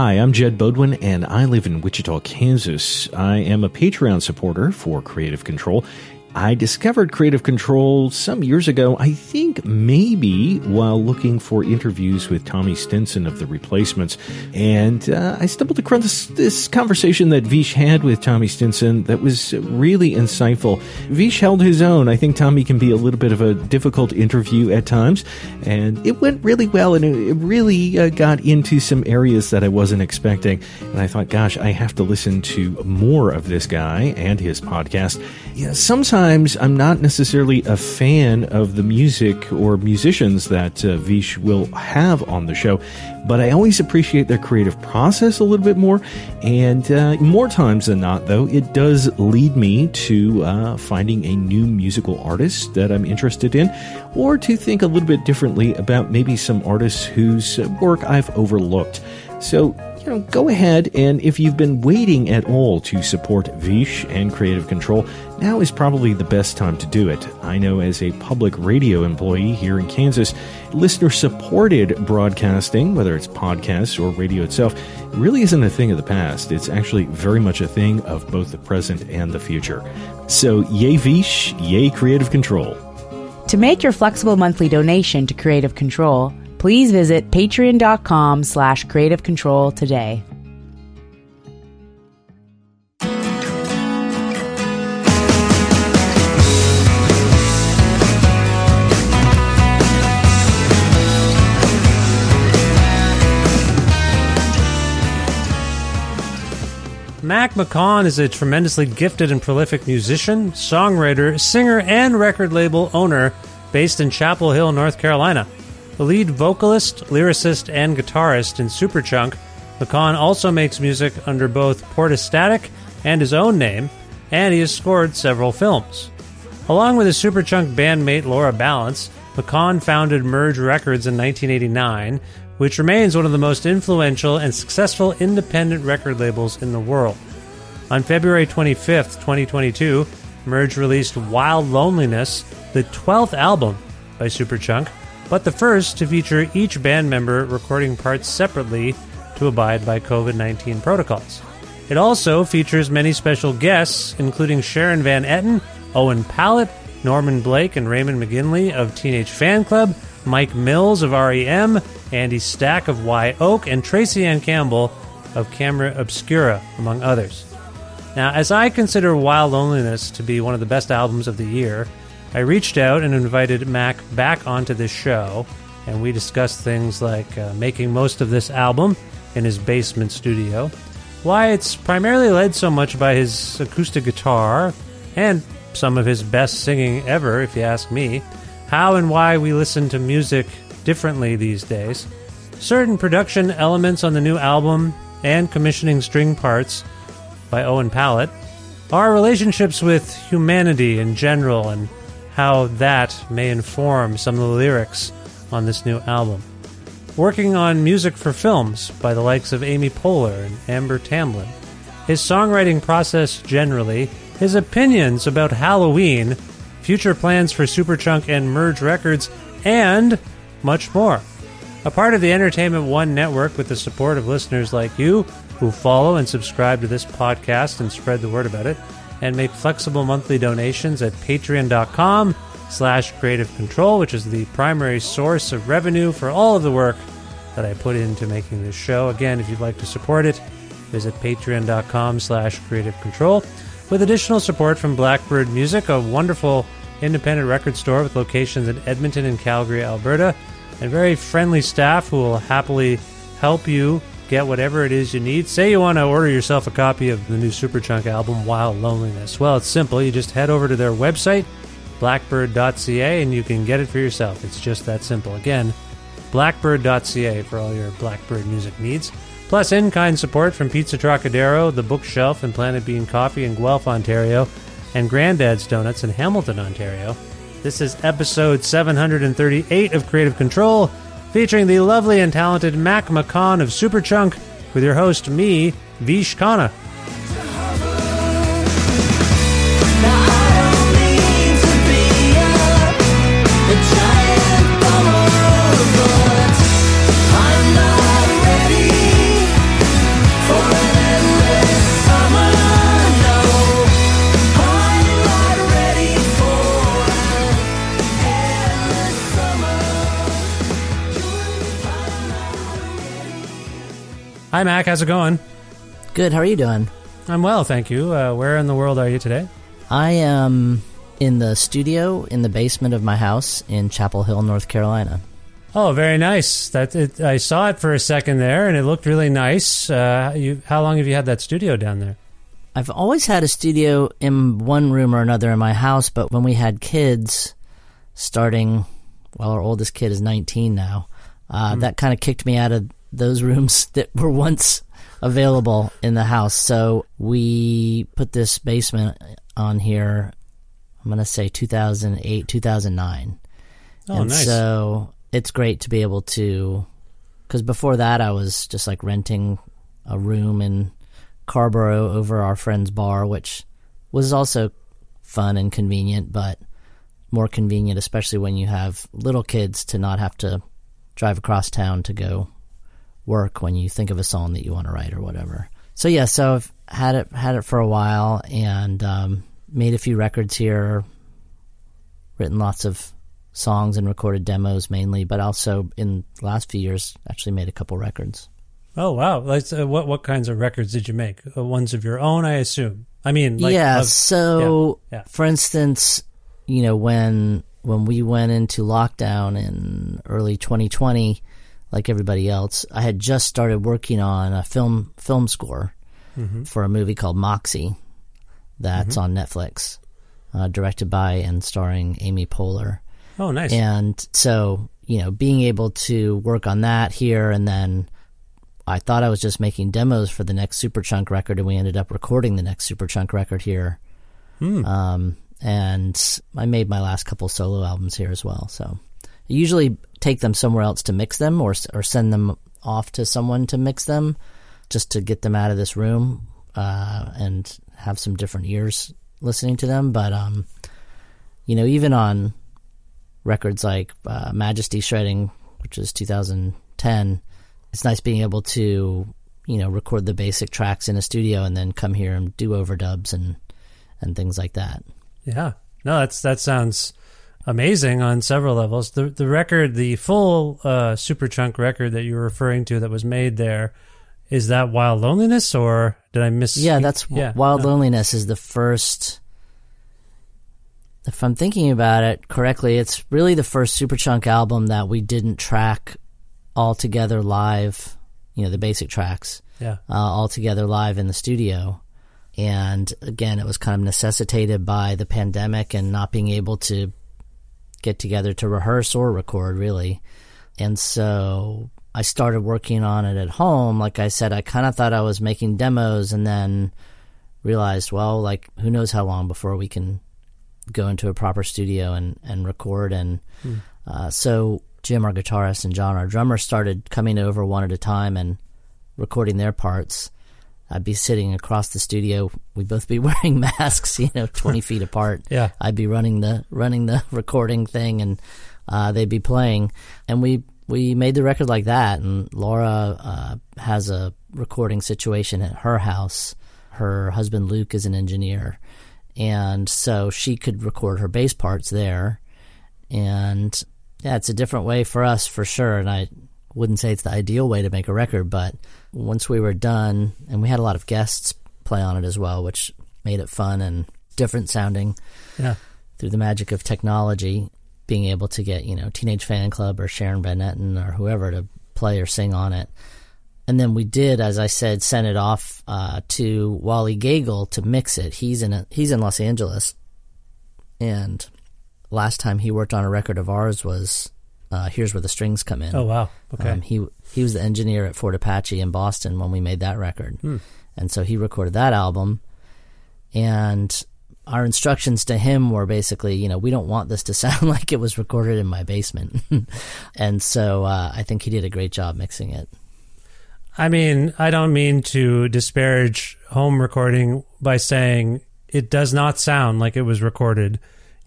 Hi, I'm Jed Bodwin, and I live in Wichita, Kansas. I am a Patreon supporter for Creative Control. I discovered Creative Control some years ago, I think maybe while looking for interviews with Tommy Stinson of The Replacements. And uh, I stumbled across this, conversation that Vish had with Tommy Stinson that was really insightful. Vish held his own. I think Tommy can be a little bit of a difficult interview at times. And it went really well, and it, it really uh, got into some areas that I wasn't expecting. And I thought, gosh, I have to listen to more of this guy and his podcast. Yeah, sometimes sometimes I'm not necessarily a fan of the music or musicians that uh, Vish will have on the show, but I always appreciate their creative process a little bit more. And uh, more times than not, though, it does lead me to uh, finding a new musical artist that I'm interested in, or to think a little bit differently about maybe some artists whose work I've overlooked. So, you know, go ahead and if you've been waiting at all to support Vish and Creative Control, now is probably the best time to do it. I know as a public radio employee here in Kansas, listener supported broadcasting, whether it's podcasts or radio itself, really isn't a thing of the past. It's actually very much a thing of both the present and the future. So, yay Vish, yay Creative Control. To make your flexible monthly donation to Creative Control, please visit patreon.com slash creative control today. Mac McCaughan is a tremendously gifted and prolific musician, songwriter, singer, and record label owner based in Chapel Hill, North Carolina. The lead vocalist, lyricist, and guitarist in Superchunk, McCaughan also makes music under both Portastatic and his own name, and he has scored several films. Along with his Superchunk bandmate Laura Ballance, McCaughan founded Merge Records in 1989, which remains one of the most influential and successful independent record labels in the world. On February 25, 2022, Merge released Wild Loneliness, the 12th album by Superchunk, but the first to feature each band member recording parts separately to abide by COVID 19 protocols. It also features many special guests, including Sharon Van Etten, Owen Pallett, Norman Blake and Raymond McGinley of Teenage Fanclub, Mike Mills of REM, Andy Stack of Wye Oak, and Tracy Ann Campbell of Camera Obscura, among others. Now, as I consider Wild Loneliness to be one of the best albums of the year, I reached out and invited Mac back onto this show, and we discussed things like uh, making most of this album in his basement studio, why it's primarily led so much by his acoustic guitar, and some of his best singing ever, if you ask me, how and why we listen to music differently these days, certain production elements on the new album, and commissioning string parts by Owen Pallett, our relationships with humanity in general, and how that may inform some of the lyrics on this new album. Working on music for films by the likes of Amy Poehler and Amber Tamblyn. His songwriting process generally, his opinions about Halloween, future plans for Superchunk and Merge Records, and much more. A part of the Entertainment One network with the support of listeners like you who follow and subscribe to this podcast and spread the word about it, and make flexible monthly donations at patreon.com slash creative control, which is the primary source of revenue for all of the work that I put into making this show. Again, if you'd like to support it, visit patreon.com slash creative control. With additional support from Blackbird Music, a wonderful independent record store with locations in Edmonton and Calgary, Alberta, and very friendly staff who will happily help you get whatever it is you need. Say you want to order yourself a copy of the new Superchunk album, Wild Loneliness. Well, it's simple. You just head over to their website, blackbird.ca, and you can get it for yourself. It's just that simple. Again, blackbird.ca for all your Blackbird music needs. Plus, in kind support from Pizza Trocadero, The Bookshelf, and Planet Bean Coffee in Guelph, Ontario, and Granddad's Donuts in Hamilton, Ontario. This is episode 738 of Creative Control, featuring the lovely and talented Mac McCaughan of Superchunk, with your host, me, Vish Khanna. Hi, Mac. How's it going? Good. How are you doing? I'm well, thank you. Uh, where in the world are you today? I am in the studio in the basement of my house in Chapel Hill, North Carolina. Oh, very nice. That it, I saw it for a second there, and it looked really nice. Uh, you, how long have you had that studio down there? I've always had a studio in one room or another in my house, but when we had kids, starting, well, our oldest kid is 19 now, uh, that kind of kicked me out of those rooms that were once available in the house. So we put this basement on here. I'm gonna say 2008, 2009. Oh, and nice. so it's great to be able to, because before that I was just like renting a room in Carrboro over our friend's bar, which was also fun and convenient, but more convenient, especially when you have little kids, to not have to drive across town to go work when you think of a song that you want to write or whatever. So yeah, so I've had it had it for a while and um, made a few records here, written lots of songs and recorded demos mainly, but also in the last few years actually made a couple records. Oh wow! Like, uh, what what kinds of records did you make? Uh, ones of your own, I assume. I mean, like, yeah. of- so, yeah, yeah. for instance, you know when when we went into lockdown in early 2020, like everybody else, I had just started working on a film film score Mm-hmm. for a movie called Moxie that's on Netflix, uh, directed by and starring Amy Poehler. oh, nice. And so, you know, being able to work on that here and then I thought I was just making demos for the next Superchunk record and we ended up recording the next Superchunk record here. Um, and I made my last couple solo albums here as well. So I usually take them somewhere else to mix them or, or send them off to someone to mix them just to get them out of this room, uh, and have some different ears listening to them. But, um, you know, even on records like uh, Majesty Shredding, which is 2010, it's nice being able to you know record the basic tracks in a studio and then come here and do overdubs and and things like that. Yeah. No, that's that sounds amazing on several levels. The the record, the full uh, Superchunk record that you were referring to that was made there, is that Wild Loneliness or did I miss? Yeah, that's yeah. Wild no. Loneliness is the first if I'm thinking about it correctly, it's really the first Superchunk album that we didn't track all together live. You know, the basic tracks Yeah. uh, all together live in the studio. And again, it was kind of necessitated by the pandemic and not being able to get together to rehearse or record, really. And so I started working on it at home. Like I said, I kind of thought I was making demos and then realized, well, like, who knows how long before we can go into a proper studio and, and record. And uh, so Jim, our guitarist, and John, our drummer, started coming over one at a time and recording their parts. I'd be sitting across the studio. We'd both be wearing masks, you know, twenty feet apart. Yeah. I'd be running the running the recording thing, and uh, they'd be playing. And we we made the record like that. And Laura uh, has a recording situation at her house. Her husband Luke is an engineer, and so she could record her bass parts there. And yeah, it's a different way for us for sure. And I wouldn't say it's the ideal way to make a record, but once we were done, and we had a lot of guests play on it as well, which made it fun and different sounding Yeah. through the magic of technology, being able to get, you know, Teenage Fanclub or Sharon Van Etten or whoever to play or sing on it. And then we did, as I said, send it off uh, to Wally Gagel to mix it. He's in a, he's in Los Angeles, and last time he worked on a record of ours was uh, "Here's Where the Strings Come In." Oh wow. Okay. Um, he he was the engineer at Fort Apache in Boston when we made that record, Hmm. and so he recorded that album. And our instructions to him were basically, you know, we don't want this to sound like it was recorded in my basement, and so uh, I think he did a great job mixing it. I mean, I don't mean to disparage home recording by saying it does not sound like it was recorded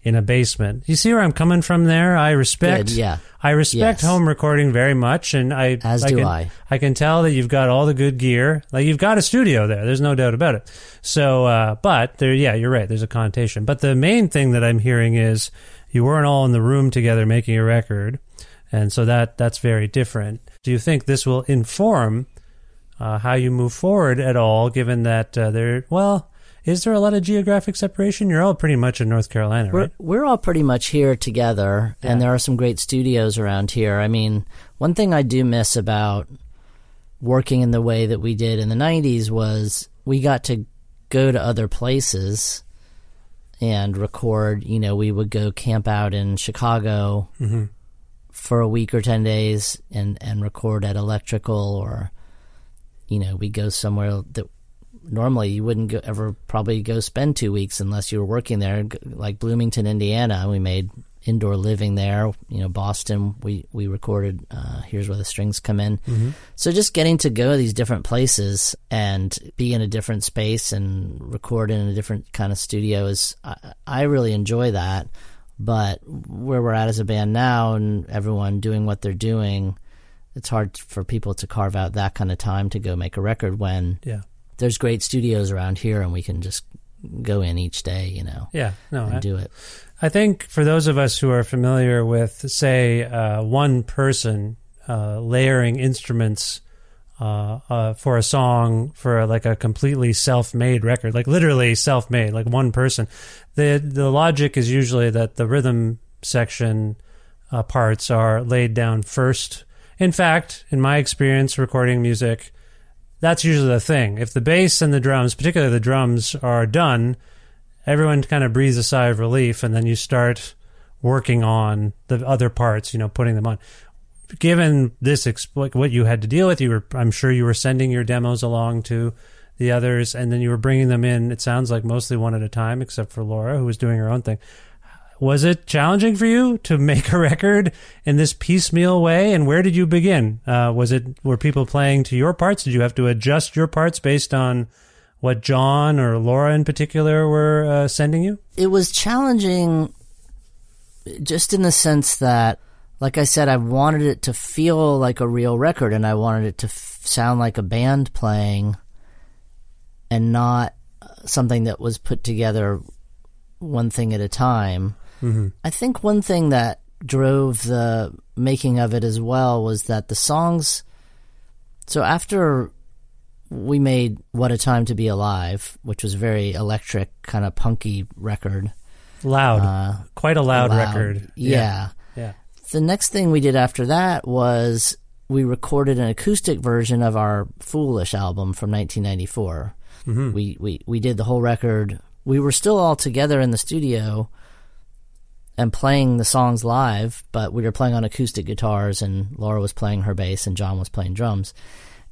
in a basement. You see where I'm coming from there? I respect Good, yeah. I respect Yes. home recording very much and I As I do can, I. I can tell that you've got all the good gear. Like you've got a studio there. There's no doubt about it. So uh but there yeah, you're right. There's a connotation. But the main thing that I'm hearing is you weren't all in the room together making a record. And so that that's very different. Do you think this will inform uh, how you move forward at all, given that uh, there, well, is there a lot of geographic separation? You're all pretty much in North Carolina, We're right? we're all pretty much here together, Yeah. and there are some great studios around here. I mean, one thing I do miss about working in the way that we did in the '90s was we got to go to other places and record. You know, we would go camp out in Chicago mm-hmm. for a week or ten days and and record at Electrical, or you know, we go somewhere that normally you wouldn't go, ever probably go spend two weeks unless you were working there, like Bloomington, Indiana. We made indoor living there. You know, Boston. We we recorded. Uh, Here's where the strings come in. So just getting to go to these different places and be in a different space and record in a different kind of studio is I, I really enjoy that. But where we're at as a band now, and everyone doing what they're doing, it's hard for people to carve out that kind of time to go make a record when Yeah. There's great studios around here and we can just go in each day, you know, Yeah. No, and I, do it. I think for those of us who are familiar with, say, uh, one person uh, layering instruments uh, uh, for a song for like a completely self-made record, like literally self-made, like one person, the the logic is usually that the rhythm section uh, parts are laid down first. In fact, in my experience recording music, that's usually the thing. If the bass and the drums, particularly the drums, are done, everyone kind of breathes a sigh of relief, and then you start working on the other parts. You know, putting them on. Given this, what you had to deal with, you were, I'm sure, you were sending your demos along to the others, and then you were bringing them in. It sounds like mostly one at a time, except for Laura, who was doing her own thing. Was it challenging for you to make a record in this piecemeal way? And where did you begin? Uh, was it were people playing to your parts? Did you have to adjust your parts based on what John or Laura in particular were uh, sending you? It was challenging just in the sense that, like I said, I wanted it to feel like a real record and I wanted it to f- sound like a band playing and not uh, something that was put together one thing at a time. I think one thing that drove the making of it as well was that the songs. So after we made "What a Time to Be Alive," which was a very electric, kind of punky record, Loud. Uh, Quite a loud, loud. record. Yeah. Yeah. The next thing we did after that was we recorded an acoustic version of our Foolish album from 1994. Mm-hmm. We, we we did the whole record. We were still all together in the studio and playing the songs live, but we were playing on acoustic guitars, and Laura was playing her bass, and John was playing drums.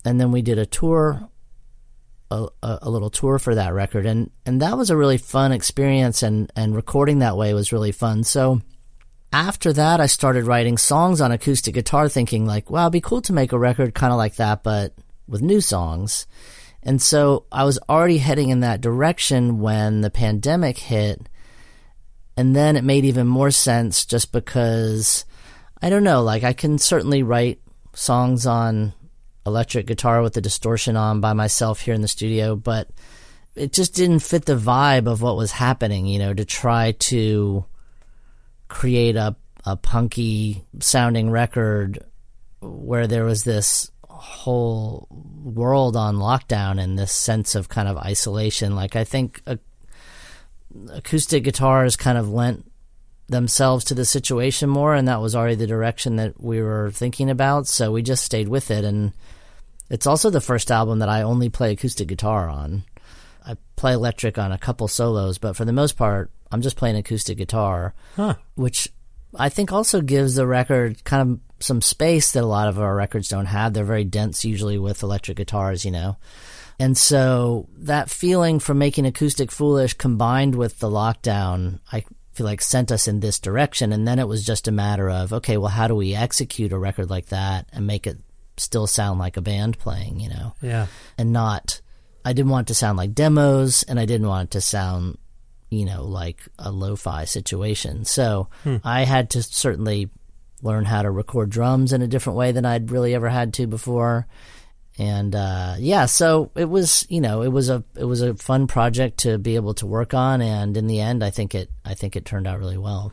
And then we did a tour, a, a, little tour for that record, and and that was a really fun experience, and and recording that way was really fun. So after that, I started writing songs on acoustic guitar, thinking like, wow, it'd be cool to make a record kind of like that, but with new songs. And so I was already heading in that direction when the pandemic hit. And then it made even more sense just because I don't know, like I can certainly write songs on electric guitar with the distortion on by myself here in the studio, but it just didn't fit the vibe of what was happening, you know, to try to create a, a punky sounding record where there was this whole world on lockdown and this sense of kind of isolation. Like I think a, acoustic guitars kind of lent themselves to the situation more, and that was already the direction that we were thinking about. So we just stayed with it, and it's also the first album that I only play acoustic guitar on. I play electric on a couple solos, but for the most part, I'm just playing acoustic guitar, Huh. which I think also gives the record kind of some space that a lot of our records don't have. They're very dense usually with electric guitars, you know. And so that feeling from making acoustic foolish combined with the lockdown, I feel like sent us in this direction. And then it was just a matter of, okay, well, how do we execute a record like that and make it still sound like a band playing, you know? Yeah. and not I didn't want it to sound like demos and I didn't want it to sound you know like a lo-fi situation. So hmm. I had to certainly learn how to record drums in a different way than I'd really ever had to before. And uh, yeah, so it was you know it was a it was a fun project to be able to work on, and in the end, I think it I think it turned out really well.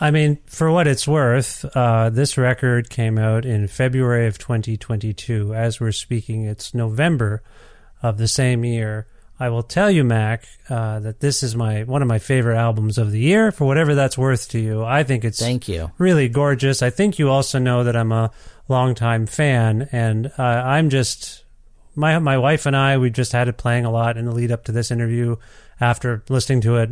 I mean, for what it's worth, uh, this record came out in February of 2022. As we're speaking, it's November of the same year. I will tell you, Mac, uh, that this is my one of my favorite albums of the year. For whatever that's worth to you, I think it's Thank you. really gorgeous. I think you also know that I'm a longtime fan, and uh, I'm just my my wife and I. We just had it playing a lot in the lead up to this interview. After listening to it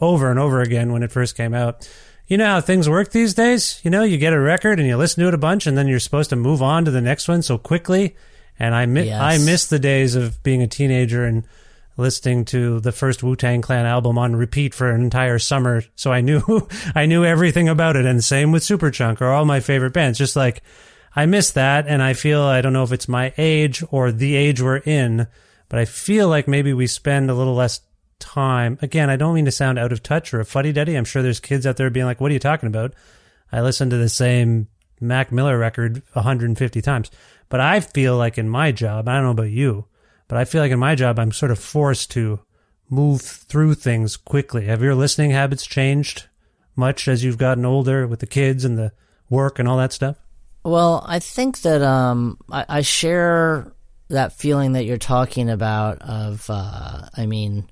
over and over again when it first came out. You know how things work these days? You know, you get a record and you listen to it a bunch and then you're supposed to move on to the next one so quickly. And I mi- Yes. I miss the days of being a teenager and listening to the first Wu-Tang Clan album on repeat for an entire summer. So I knew I knew everything about it and same with Superchunk or all my favorite bands. Just like I miss that and I feel I don't know if it's my age or the age we're in, but I feel like maybe we spend a little less time. Again, I don't mean to sound out of touch or a fuddy duddy. I'm sure there's kids out there being like, "What are you talking about?" I listen to the same Mac Miller record 150 times, but I feel like in my job, I don't know about you, but I feel like in my job, I'm sort of forced to move through things quickly. Have your listening habits changed much as you've gotten older with the kids and the work and all that stuff? Well, I think that um, I, I share that feeling that you're talking about. Of, uh, I mean,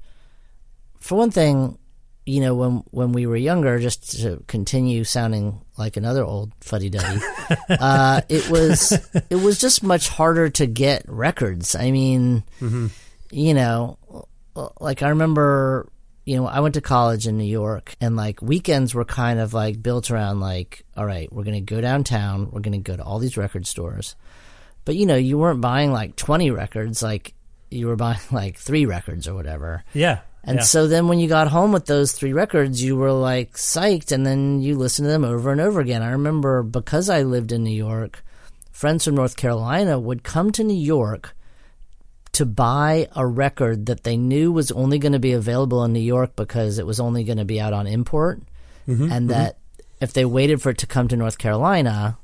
for one thing, you know, when when we were younger, just to continue sounding like another old fuddy duddy, uh, it was it was just much harder to get records. I mean, you know, like I remember, you know, I went to college in New York, and like weekends were kind of like built around like, all right, we're gonna go downtown, we're gonna go to all these record stores, but you know, you weren't buying like twenty records, like you were buying like three records or whatever. Yeah. And yeah. so then when you got home with those three records, you were like psyched and then you listened to them over and over again. I remember because I lived in New York, friends from North Carolina would come to New York to buy a record that they knew was only going to be available in New York because it was only going to be out on import. Mm-hmm, and mm-hmm. that if they waited for it to come to North Carolina,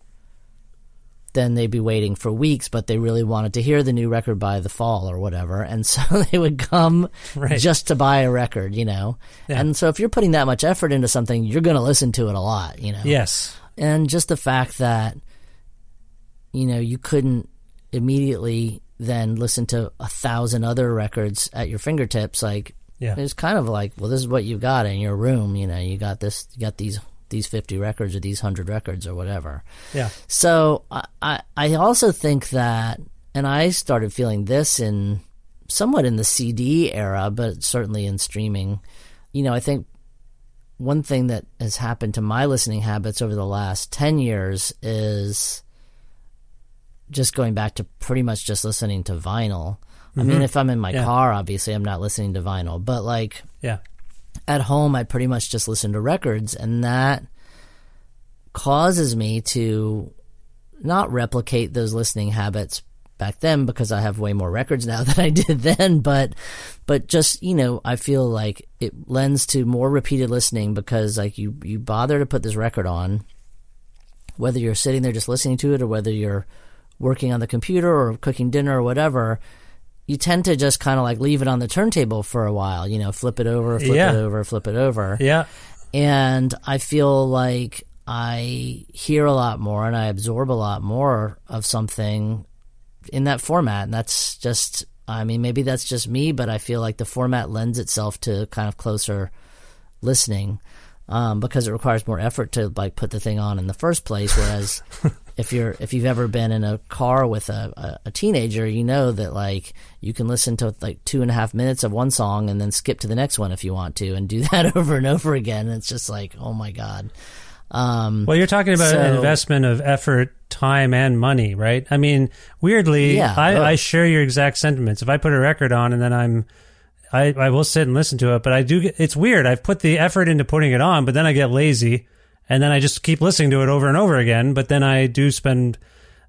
then they'd be waiting for weeks, but they really wanted to hear the new record by the fall or whatever. And so they would come Right. just to buy a record, you know? Yeah. And so if you're putting that much effort into something, you're going to listen to it a lot, you know? Yes. And just the fact that, you know, you couldn't immediately then listen to a thousand other records at your fingertips, like, Yeah. It's kind of like, well, this is what you got in your room. You know, you got this, you got these these 50 records or these 100 records or whatever. Yeah. So I, I, I also think that, and I started feeling this in somewhat in the CD era, but certainly in streaming. You know, I think one thing that has happened to my listening habits over the last 10 years is just going back to pretty much just listening to vinyl. I mean, mm-hmm. if I'm in my Yeah. car, obviously I'm not listening to vinyl, but like Yeah. at home, I pretty much just listen to records, and that causes me to not replicate those listening habits back then because I have way more records now than I did then. But, but just you know, I feel like it lends to more repeated listening because like you you bother to put this record on, whether you're sitting there just listening to it or whether you're working on the computer or cooking dinner or whatever. You tend to just kind of like leave it on the turntable for a while, you know, flip it over, flip Yeah. it over, flip it over Yeah. and I feel like I hear a lot more and I absorb a lot more of something in that format. And that's just, I mean, maybe that's just me, but I feel like the format lends itself to kind of closer listening um, because it requires more effort to like put the thing on in the first place. Whereas if you're if you've ever been in a car with a, a, a teenager, you know that like you can listen to like two and a half minutes of one song and then skip to the next one if you want to, and do that over and over again. It's just like, oh my god. Um, Well, you're talking about an investment of effort, time, and money, right? I mean, weirdly, Yeah, I. I share your exact sentiments. If I put a record on and then I'm, I, I will sit and listen to it, but I do get, it's weird. I've put the effort into putting it on, but then I get lazy and then I just keep listening to it over and over again, but then I do spend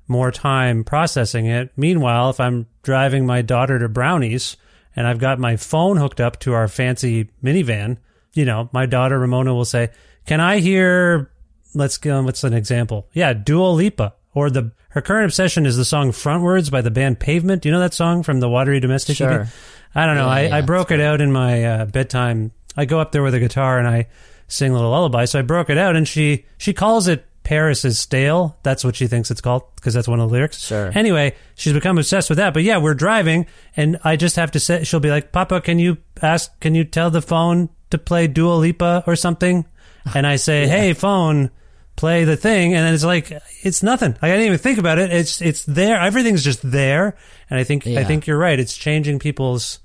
more time processing it. Meanwhile, if I'm driving my daughter to Brownies and I've got my phone hooked up to our fancy minivan, you know, my daughter Ramona will say, "Can I hear? Let's go. What's an example? Yeah, Dua Lipa or the her current obsession is the song Frontwards by the band Pavement. Do you know that song from the Watery Domestic? EP? Sure. I don't know. Yeah, I, yeah, I broke it out in my uh, bedtime. I go up there with a guitar and I sing a little lullaby. So I broke it out, and she she calls it Paris is stale. That's what she thinks it's called because that's one of the lyrics. Sure. Anyway, she's become obsessed with that. But yeah, we're driving, and I just have to say, she'll be like, "Papa, can you ask? Can you tell the phone to play Dua Lipa or something?" And I say, "Hey, phone." Play the thing, and then it's like it's nothing. I didn't even think about it. It's it's there. Everything's just there, and I think I think you're right. It's changing people's.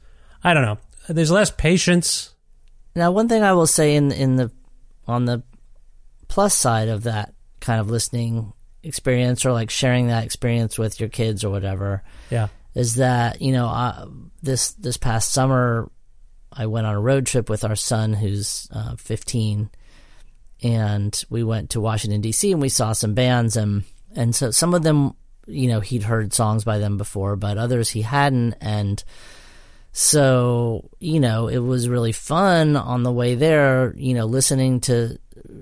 I don't know. There's less patience. Now, one thing I will say in in the on the plus side of that kind of listening experience or like sharing that experience with your kids or whatever Yeah. is that you know uh, this this past summer I went on a road trip with our son who's uh, 15 and we went to Washington D.C. and we saw some bands and and so some of them you know he'd heard songs by them before but others he hadn't and so you know it was really fun on the way there you know listening to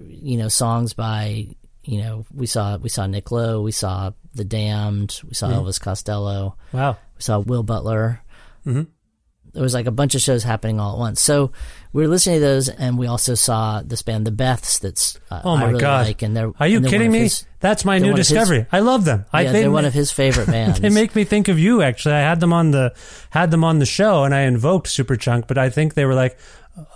you know songs by you know we saw we saw Nick Lowe we saw The Damned we saw Elvis Costello Wow. we saw Will Butler. Mm-hmm. There was like a bunch of shows happening all at once. So we were listening to those, and we also saw this band, The Beths. That's uh, Oh I my really god. Like, and they're Are you they're kidding me? his- That's my new of his- discovery. I love them. I yeah, they, they're one of his favorite bands. They make me think of you. Actually, I had them on the had them on the show, and I invoked Superchunk, but I think they were like,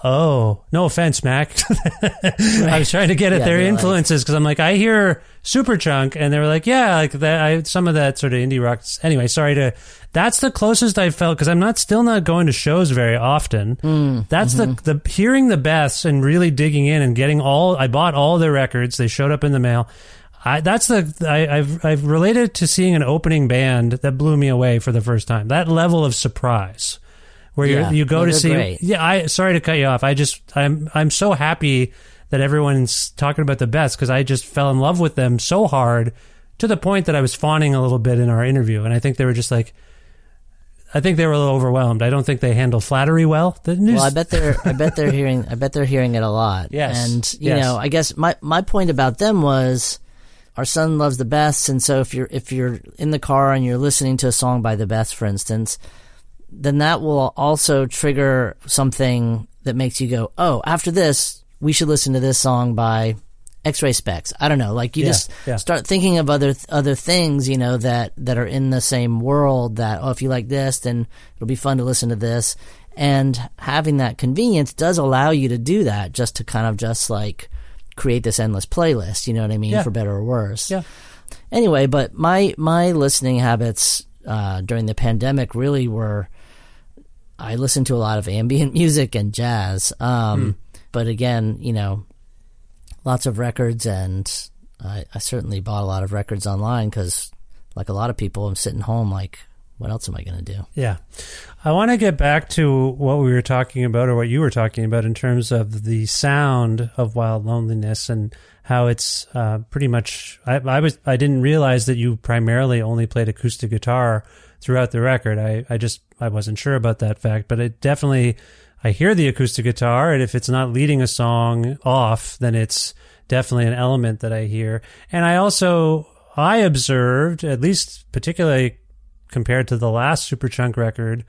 "Oh, no offense, Mac." I was trying to get at Yeah, their influences because I'm like, I hear Superchunk, and they were like, "Yeah, like that." I some of that sort of indie rock. Anyway, sorry to. That's the closest I felt because I'm not still not going to shows very often. Hmm, that's the mm-hmm. the hearing the Beths and really digging in and getting all. I bought all their records. They showed up in the mail. I, that's the I, I've I've related to seeing an opening band that blew me away for the first time. That level of surprise, where Yeah. you you go to see. great. Yeah, I sorry to cut you off. I just I'm I'm so happy that everyone's talking about the Beths because I just fell in love with them so hard to the point that I was fawning a little bit in our interview, and I think they were just like. I think they were a little overwhelmed. I don't think they handle flattery well. The news, Well, I bet they're I bet they're hearing I bet they're hearing it a lot. Yes, And you yes. know, I guess my my point about them was our son loves the Beths and so if you're if you're in the car and you're listening to a song by the Beths for instance, then that will also trigger something that makes you go, "Oh, after this, we should listen to this song by X-Ray Spex." I don't know, like you Yeah, just yeah. start thinking of other other things, you know, that that are in the same world. That oh, if you like this, then it'll be fun to listen to this. And having that convenience does allow you to do that just to kind of just like create this endless playlist, you know what I mean, Yeah. for better or worse. Yeah. Anyway, but my my listening habits uh, during the pandemic really were I listen to a lot of ambient music and jazz. Um, But again, you know, lots of records, and I, I certainly bought a lot of records online because, like a lot of people, I'm sitting home like, what else am I going to do? Yeah. I want to get back to what we were talking about or what you were talking about in terms of the sound of Wild Loneliness and how it's uh, pretty much I, I was I didn't realize that you primarily only played acoustic guitar throughout the record. I, I just I wasn't sure about that fact, but it definitely I hear the acoustic guitar and if it's not leading a song off, then it's definitely an element that I hear. And I also I observed, at least particularly compared to the last Superchunk record,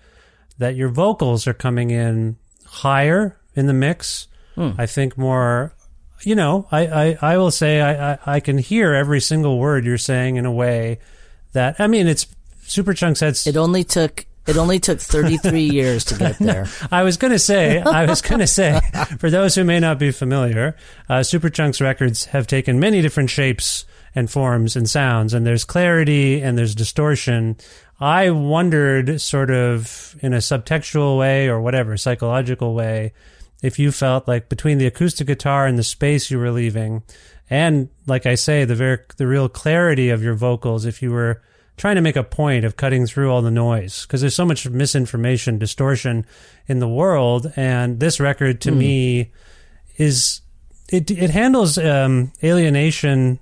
that your vocals are coming in higher in the mix. Hmm. I think more, you know, I, I, I will say I, I, I can hear every single word you're saying in a way that, I mean, it's Superchunk said, It only took it only took 33 years to get there. I was going to say, I was going to say, for those who may not be familiar, uh, Superchunk's records have taken many different shapes and forms and sounds, and there's clarity and there's distortion. I wondered, sort of in a subtextual way or whatever, psychological way, if you felt like between the acoustic guitar and the space you were leaving, and like I say, the very the real clarity of your vocals, if you were trying to make a point of cutting through all the noise because there's so much misinformation, distortion in the world, and this record to me is it it handles um, alienation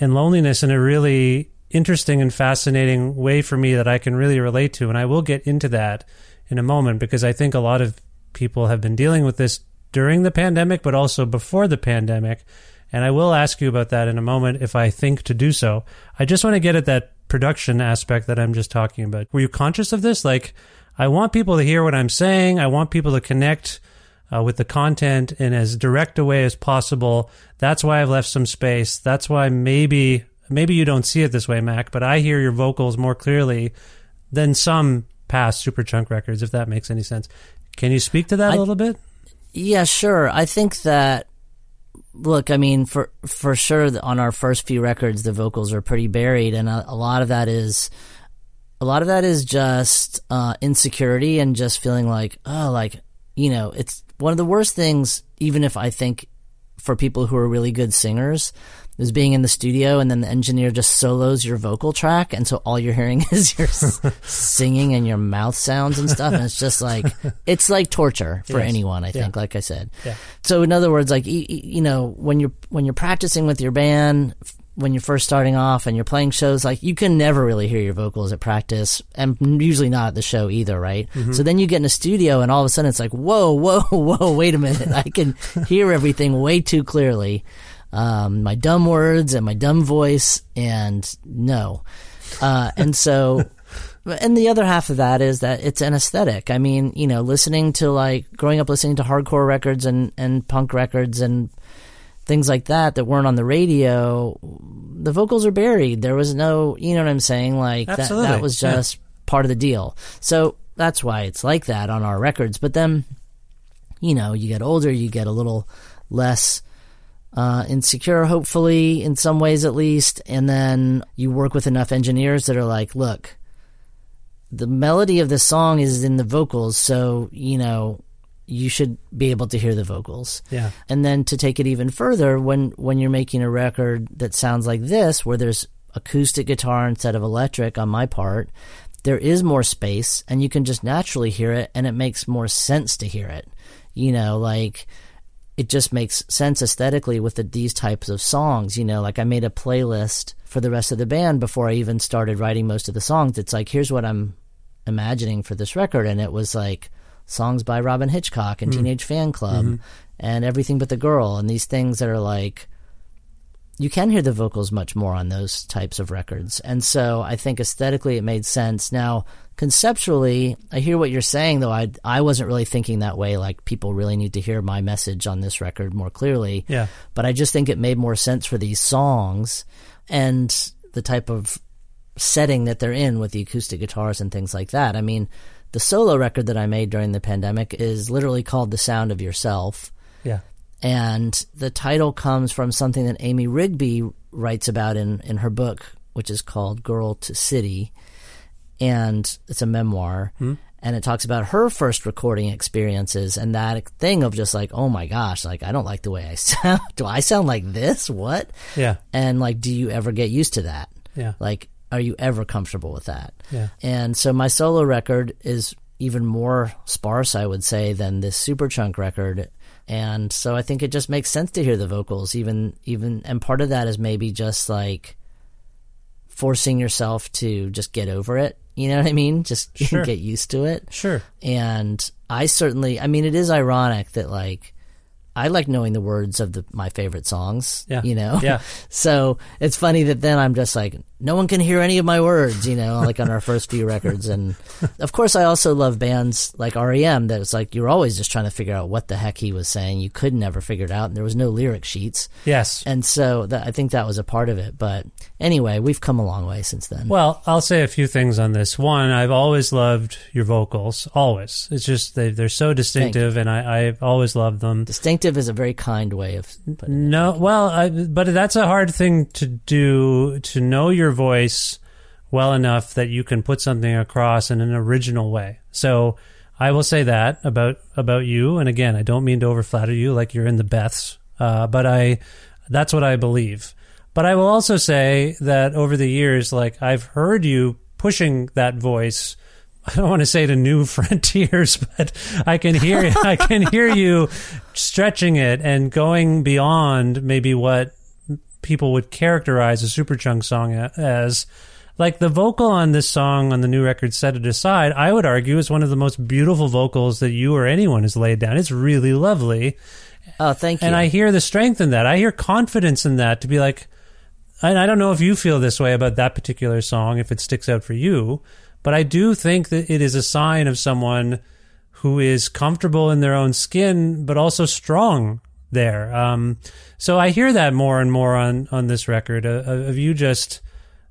and loneliness in a really interesting and fascinating way for me that I can really relate to, and I will get into that in a moment because I think a lot of people have been dealing with this during the pandemic, but also before the pandemic. And I will ask you about that in a moment if I think to do so. I just want to get at that production aspect that I'm just talking about. Were you conscious of this? Like, I want people to hear what I'm saying. I want people to connect uh, with the content in as direct a way as possible. That's why I've left some space. That's why maybe maybe you don't see it this way, Mac, but I hear your vocals more clearly than some past Superchunk records, if that makes any sense. Can you speak to that I- a little bit? Yeah, sure. I think that look, I mean, for for sure, on our first few records, the vocals are pretty buried, and a, a lot of that is a lot of that is just uh, insecurity and just feeling like, oh, like you know, it's one of the worst things. Even if I think for people who are really good singers, is being in the studio and then the engineer just solos your vocal track, and so all you're hearing is your singing and your mouth sounds and stuff, and it's just like it's like torture for Yes. anyone. I Yeah. think, like I said. Yeah. So in other words, like you know, when you're when you're practicing with your band, when you're first starting off and you're playing shows, like you can never really hear your vocals at practice, and usually not at the show either, right? Mm-hmm. So then you get in a studio, and all of a sudden it's like, whoa, whoa, whoa, wait a minute, I can hear everything way too clearly. Um, my dumb words and my dumb voice, and no, uh, and so. And the other half of that is that it's an aesthetic. I mean, you know, listening to like growing up listening to hardcore records and, and punk records and things like that that weren't on the radio, the vocals are buried. There was no, you know what I'm saying? Like that, Absolutely, that was yeah. just part of the deal. So that's why it's like that on our records. But then, you know, you get older, you get a little less uh, insecure, hopefully, in some ways at least. And then you work with enough engineers that are like, look, the melody of the song is in the vocals, so, you know, you should be able to hear the vocals. Yeah. And then to take it even further, when when you're making a record that sounds like this, where there's acoustic guitar instead of electric on my part, there is more space, and you can just naturally hear it, and it makes more sense to hear it. You know, like it just makes sense aesthetically with the, these types of songs. You know, like I made a playlist for the rest of the band before I even started writing most of the songs. It's like here's what I'm imagining for this record, and it was like songs by Robyn Hitchcock and hmm. Teenage Fanclub mm-hmm. and Everything But the Girl and these things that are like you can hear the vocals much more on those types of records. And so I think aesthetically it made sense. Now, conceptually, I hear what you're saying though. I I wasn't really thinking that way like people really need to hear my message on this record more clearly. Yeah. But I just think it made more sense for these songs and the type of setting that they're in with the acoustic guitars and things like that. I mean, the solo record that I made during the pandemic is literally called The Sound of Yourself. Yeah. And the title comes from something that Amy Rigby writes about in, in her book, which is called Girl to City. And it's a memoir. Hmm? And it talks about her first recording experiences and that thing of just like, oh my gosh, like, I don't like the way I sound. Do I sound like this? What? Yeah. And like, do you ever get used to that? Yeah. Like, are you ever comfortable with that? Yeah. And so my solo record is even more sparse, I would say, than this Superchunk record. And so I think it just makes sense to hear the vocals, even even and part of that is maybe just like forcing yourself to just get over it. You know what I mean? Just Sure. get used to it. Sure. And I certainly, I mean, it is ironic that like I like knowing the words of the my favorite songs. Yeah. You know. Yeah. So it's funny that then I'm just like, no one can hear any of my words. You know, like on our first few records, and of course I also love bands like REM. That it's like you're always just trying to figure out what the heck he was saying. You could never figure it out, and there was no lyric sheets. Yes. And so that, I think that was a part of it. But anyway, we've come a long way since then. Well, I'll say a few things on this. One, I've always loved your vocals. Always. It's just they, they're so distinctive, and I, I've always loved them. Distinctive is a very kind way of putting it. No, well, I, but that's a hard thing to do to know your voice well enough that you can put something across in an original way. So I will say that about about you. And again, I don't mean to overflatter you, like you're in the Beths, uh, but I that's what I believe. But I will also say that over the years, like I've heard you pushing that voice. I don't want to say to new frontiers, but I can hear I can hear you stretching it and going beyond maybe what people would characterize a Superchunk song as. Like the vocal on this song on the new record, Set It Aside, I would argue is one of the most beautiful vocals that you or anyone has laid down. It's really lovely. Oh, thank you. And I hear the strength in that. I hear confidence in that to be like, and I don't know if you feel this way about that particular song, if it sticks out for you, but I do think that it is a sign of someone who is comfortable in their own skin, but also strong there. Um, so I hear that more and more on, on this record uh, of you just,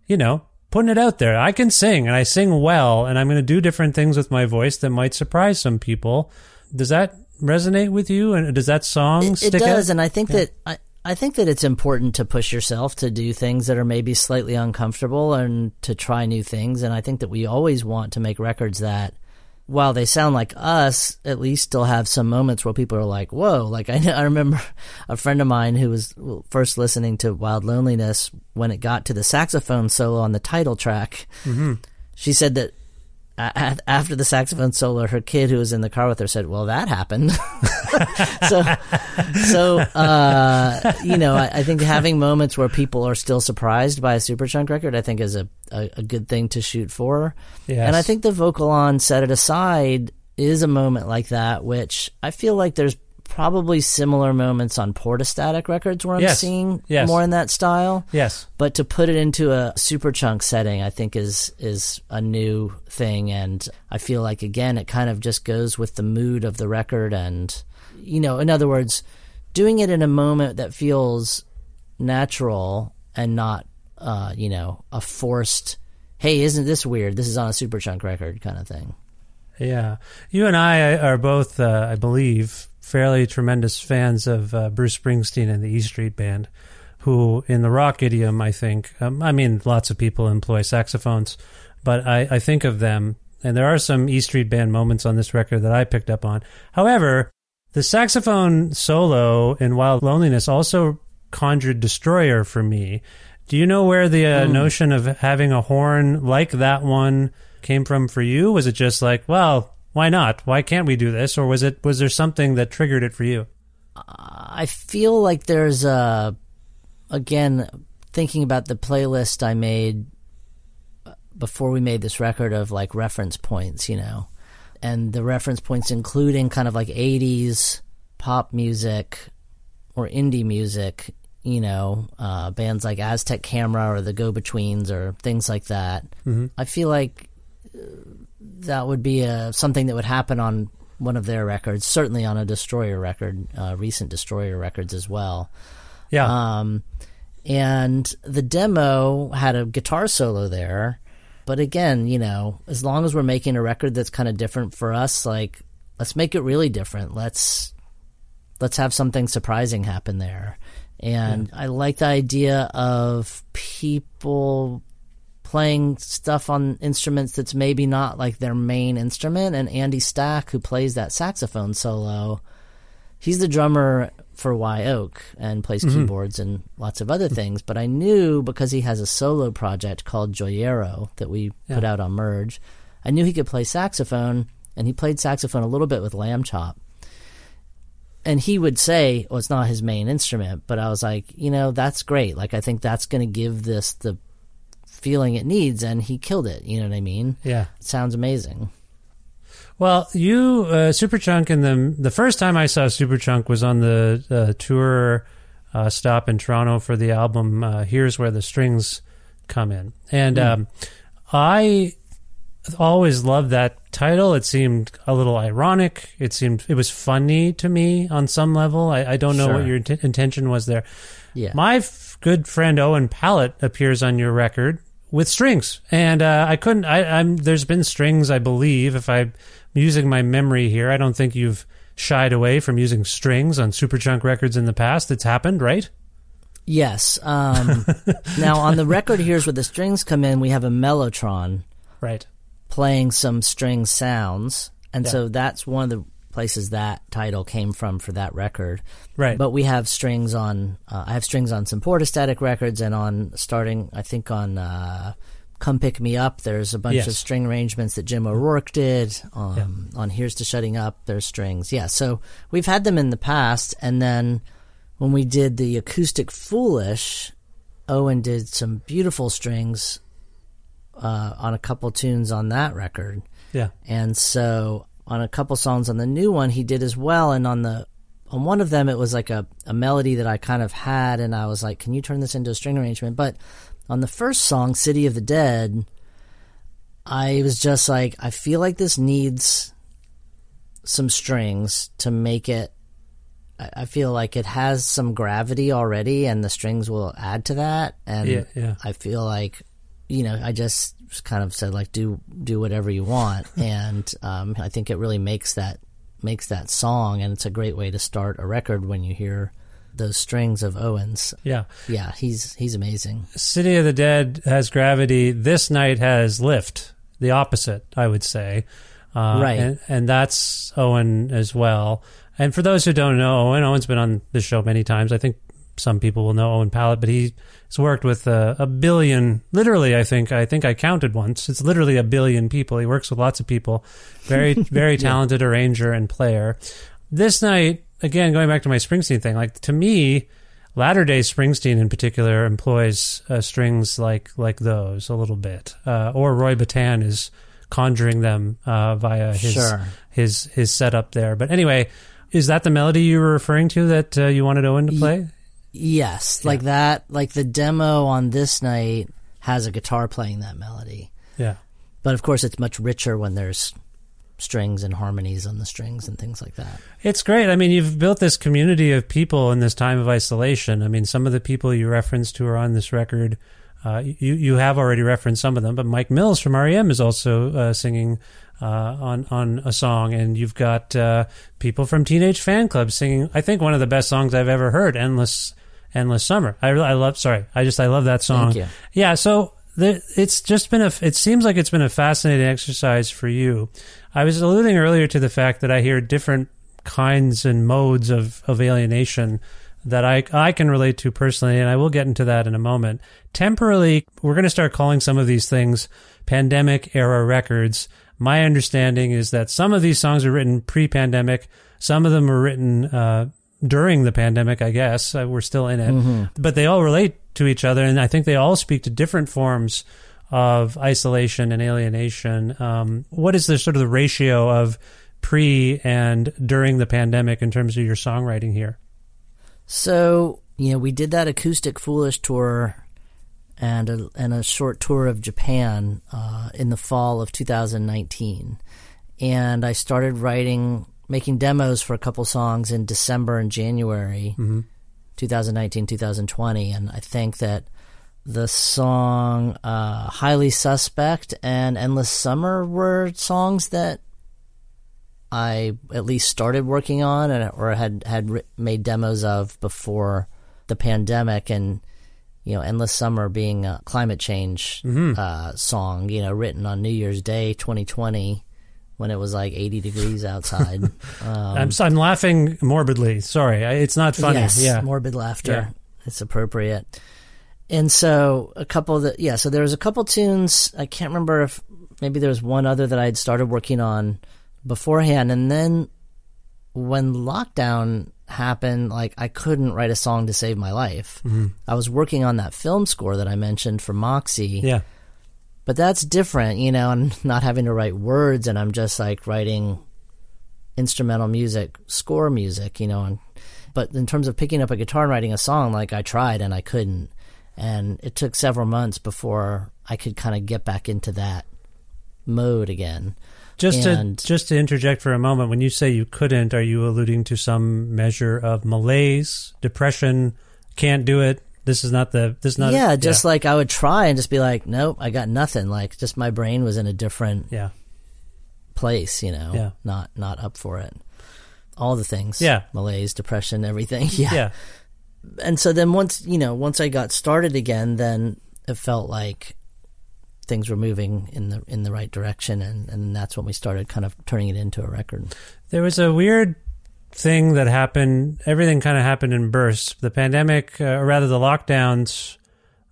you know, putting it out there. I can sing and I sing well, and I'm going to do different things with my voice that might surprise some people. Does that resonate with you? And does that song it, it does, out? and I think that I, I think that it's important to push yourself to do things that are maybe slightly uncomfortable and to try new things. And I think that we always want to make records that, while they sound like us, at least still have some moments where people are like, "Whoa!" Like I, I remember a friend of mine who was first listening to Wild Loneliness when it got to the saxophone solo on the title track. Mm-hmm. She said that a- after the saxophone solo, her kid who was in the car with her said, "Well, that happened." so, so uh, you know, I, I think having moments where people are still surprised by a Superchunk record, I think, is a, a, a good thing to shoot for. Yes. And I think the vocal on "Set It Aside" is a moment like that, which I feel like there's probably similar moments on Portastatic records where I'm Yes. seeing Yes. more in that style yes. but to put it into a Superchunk setting i think is is a new thing and i feel like again it kind of just goes with the mood of the record and you know in other words doing it in a moment that feels natural and not uh you know a forced hey isn't this weird this is on a Superchunk record kind of thing Yeah, you and I are both, uh, I believe, fairly tremendous fans of uh, Bruce Springsteen and the E Street Band, who, in the rock idiom, I think, um, I mean, lots of people employ saxophones, but I, I think of them, and there are some E Street Band moments on this record that I picked up on. However, the saxophone solo in Wild Loneliness also conjured Destroyer for me. Do you know where the uh, notion of having a horn like that one came from for you? Was it just like, well, why not? Why can't we do this? Or was it was there something that triggered it for you? I feel like there's a, again, thinking about the playlist I made before we made this record of like reference points, you know, and the reference points including kind of like 80s pop music or indie music, you know, uh, bands like Aztec Camera or the Go Betweens or things like that. I feel like uh, that would be a, something that would happen on one of their records, certainly on a Destroyer record, uh, recent Destroyer records as well. Yeah. Um, and the demo had a guitar solo there, But again, you know, as long as we're making a record that's kind of different for us, like let's make it really different. Let's let's have something surprising happen there. And I like the idea of people playing stuff on instruments that's maybe not like their main instrument. And Andy Stack, who plays that saxophone solo, he's the drummer for Wye Oak and plays mm-hmm. keyboards and lots of other things. But I knew because he has a solo project called Joyero that we put out on Merge, I knew he could play saxophone, and he played saxophone a little bit with Lambchop. And he would say, well, it's not his main instrument, but I was like, you know, that's great. Like, I think that's going to give this the feeling it needs, and he killed it. You know what I mean? Yeah. It sounds amazing. Well, you uh, Superchunk and the the first time I saw Superchunk was on the uh, tour uh, stop in Toronto for the album uh, "Here's Where the Strings Come In," and um, I always loved that title. It seemed a little ironic. It seemed it was funny to me on some level. I, I don't know what your int- intention was there. Yeah. My f- good friend Owen Pallett appears on your record with strings, and uh, I couldn't. I, I'm there's been strings, I believe, if I'm using my memory here. I don't think you've shied away from using strings on Superchunk records in the past. It's happened, right? Yes. Um, now, on the record, here's where the strings come in. We have a mellotron Right. playing some string sounds, and Yeah. so that's one of the places that title came from for that record. Right. But we have strings on. Uh, I have strings on some Portastatic records, and on starting, I think on uh, "Come Pick Me Up." There's a bunch Yes. of string arrangements that Jim O'Rourke did. Um, On "Here's to Shutting Up," there's strings. Yeah, so we've had them in the past, and then when we did the acoustic "Foolish," Owen did some beautiful strings uh, on a couple tunes on that record. Yeah. And so on a couple songs on the new one he did as well and on the on one of them it was like a, a melody that I kind of had and I was like, Can you turn this into a string arrangement? But on the first song, City of the Dead, I was just like, I feel like this needs some strings to make it I feel like it has some gravity already and the strings will add to that and Yeah, yeah. I feel like you know, I just kind of said like do do whatever you want, and um, I think it really makes that makes that song, and it's a great way to start a record when you hear those strings of Owens. Yeah. Yeah, he's he's amazing. City of the Dead has gravity. This night has lift. The opposite, I would say. Uh, Right. And, and that's Owen as well. And for those who don't know Owen, Owen's been on the show many times. I think some people will know Owen Pallett, but he's worked with a, a billion, literally, I think, I think I counted once. It's literally a billion people. He works with lots of people. Very, very talented arranger and player. This night, again, going back to my Springsteen thing, like to me, latter day Springsteen in particular employs uh, strings like like those a little bit, uh, or Roy Bittan is conjuring them uh, via his Sure. his his setup there. But anyway, is that the melody you were referring to that uh, you wanted Owen to play? Yes, like that. Like the demo on this night has a guitar playing that melody, Yeah. but of course it's much richer when there's strings and harmonies on the strings and things like that. It's great. I mean, you've built this community of people in this time of isolation. I mean, some of the people you referenced who are on this record, uh, you you have already referenced some of them, but Mike Mills from REM is also uh, singing uh, on on a song, and you've got uh, people from Teenage Fanclub singing. I think one of the best songs I've ever heard, "Endless Endless Summer." I really, I love. Sorry, I just I love that song. Yeah, so the, it's just been a. It seems like it's been a fascinating exercise for you. I was alluding earlier to the fact that I hear different kinds and modes of, of alienation that I I can relate to personally, and I will get into that in a moment. Temporarily, we're going to start calling some of these things pandemic era records. My understanding is that some of these songs are written pre-pandemic, some of them are written uh, during the pandemic. I guess uh, we're still in it, but they all relate to each other, and I think they all speak to different forms of isolation and alienation. Um, what is the sort of the ratio of pre and during the pandemic in terms of your songwriting here? So you know, we did that acoustic foolish tour and a, and a short tour of Japan uh, in the fall of 2019, and I started writing, making demos for a couple songs in December and January, 2019, 2020, and I think that the song uh, "Highly Suspect" and "Endless Summer" were songs that I at least started working on, and or had had ri- made demos of before the pandemic, and you know, "Endless Summer" being a climate change uh, song, you know, written on New Year's Day, 2020, when it was like 80 degrees outside. um, I'm, I'm laughing morbidly. Sorry, it's not funny. Yes, yeah. morbid laughter. Yeah. It's appropriate. And so a couple of the yeah, so there was a couple tunes. I can't remember if maybe there was one other that I had started working on beforehand, and then when lockdown happened, like I couldn't write a song to save my life. I was working on that film score that I mentioned for Moxie. Yeah. But that's different, you know, I'm not having to write words and I'm just like writing instrumental music, score music, you know, and but in terms of picking up a guitar and writing a song, like I tried and I couldn't. And it took several months before I could kind of get back into that mode again. Just And- to just to interject for a moment, when you say you couldn't, are you alluding to some measure of malaise, depression? Can't do it. This is not the. This is not. yeah, just like I would try and just be like, nope, I got nothing. Like just my brain was in a different yeah, place, you know, Yeah. not not up for it. All the things, Yeah. malaise, depression, everything, yeah. yeah, and so then once you know once I got started again, then it felt like things were moving in the in the right direction, and and that's when we started kind of turning it into a record. There was a weird thing that happened. Everything kind of happened in bursts. The pandemic, uh, or rather, the lockdowns,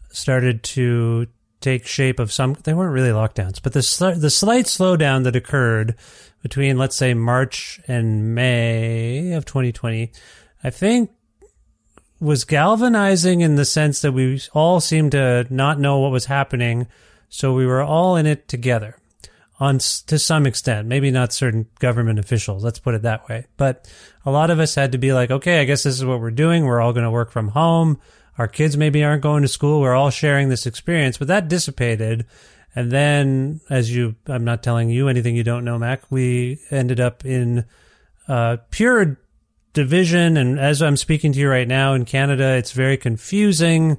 started to take shape of some. They weren't really lockdowns, but the sli- the slight slowdown that occurred between, let's say, March and May of 2020, I think was galvanizing in the sense that we all seemed to not know what was happening, so we were all in it together on to some extent, maybe not certain government officials. Let's put it that way. But a lot of us had to be like, okay, I guess this is what we're doing. We're all going to work from home. Our kids maybe aren't going to school. We're all sharing this experience, but that dissipated. And then, as you, I'm not telling you anything you don't know, Mac. We ended up in uh, pure division. And as I'm speaking to you right now in Canada, it's very confusing.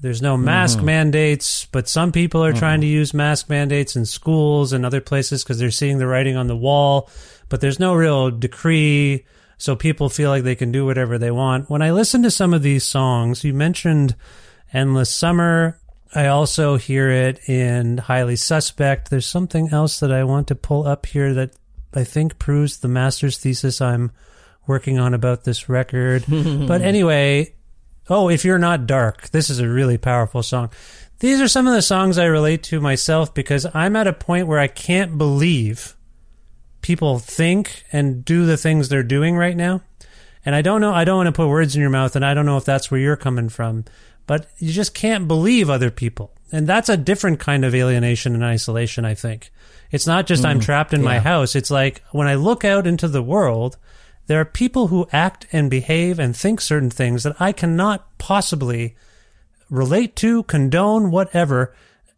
There's no mask mandates, but some people are trying to use mask mandates in schools and other places because they're seeing the writing on the wall. But there's no real decree, so people feel like they can do whatever they want. When I listen to some of these songs, you mentioned Endless Summer. I also hear it in Highly Suspect. There's something else that I want to pull up here that I think proves the master's thesis I'm working on about this record. but anyway, oh, if you're not dark, this is a really powerful song. These are some of the songs I relate to myself because I'm at a point where I can't believe people think and do the things they're doing right now. And I don't know, I don't want to put words in your mouth, and I don't know if that's where you're coming from, but you just can't believe other people. And that's a different kind of alienation and isolation, I think. It's not just I'm mm, trapped in my house. It's like when I look out into the world, there are people who act and behave and think certain things that I cannot possibly relate to, condone, whatever.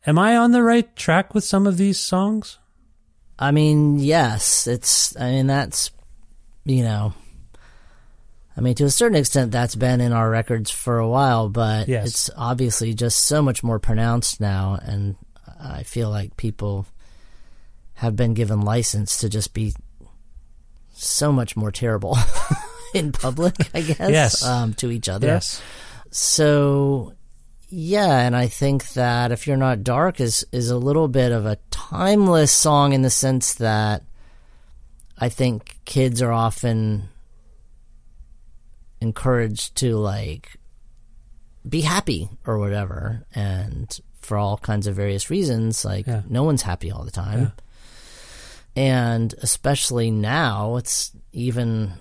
Am I on the right track with some of these songs? I mean, yes, it's. I mean, that's you know. I mean, to a certain extent, that's been in our records for a while, but Yes. it's obviously just so much more pronounced now, and I feel like people have been given license to just be so much more terrible in public, I guess, Yes. um, to each other. Yes. So yeah, and I think that if you're not dark is is a little bit of a timeless song in the sense that I think kids are often encouraged to like be happy or whatever and for all kinds of various reasons like Yeah. no one's happy all the time. And especially now it's even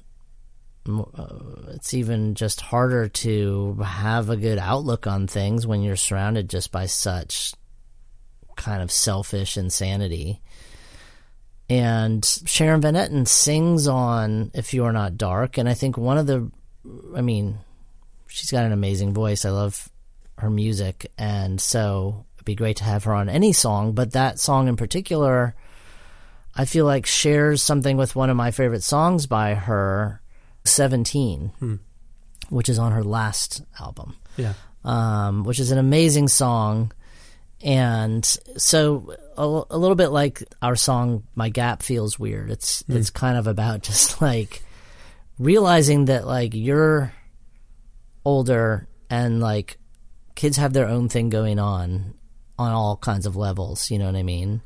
Uh, it's even just harder to have a good outlook on things when you're surrounded just by such kind of selfish insanity. And Sharon Van Etten sings on If You Are Not Dark, and I think one of the, I mean, she's got an amazing voice. I love her music, and so it'd be great to have her on any song, but that song in particular, I feel like shares something with one of my favorite songs by her, 17, which is on her last album. Yeah. um, which is an amazing song. And so a, a little bit like our song "My Gap Feels Weird." It's it's kind of about just like realizing that like you're older and like kids have their own thing going on on all kinds of levels. You know what I mean?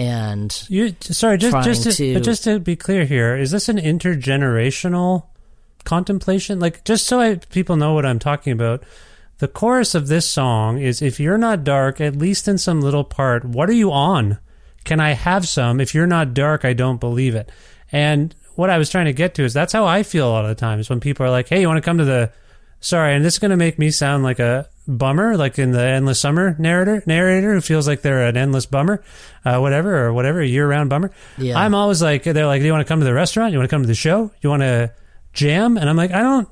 And You sorry, just just to, to- but just to be clear here, is this an intergenerational contemplation? Like, just so I, people know what I'm talking about. The chorus of this song is if you're not dark, at least in some little part, what are you on? Can I have some? If you're not dark, I don't believe it. And what I was trying to get to is that's how I feel a lot of the times when people are like, hey, you want to come to the. Sorry, and this is going to make me sound like a bummer, like in the Endless Summer narrator, narrator who feels like they're an endless bummer, uh, whatever, or whatever, a year round bummer. Yeah. I'm always like, they're like, do you want to come to the restaurant? You want to come to the show? You want to jam? And I'm like, I don't,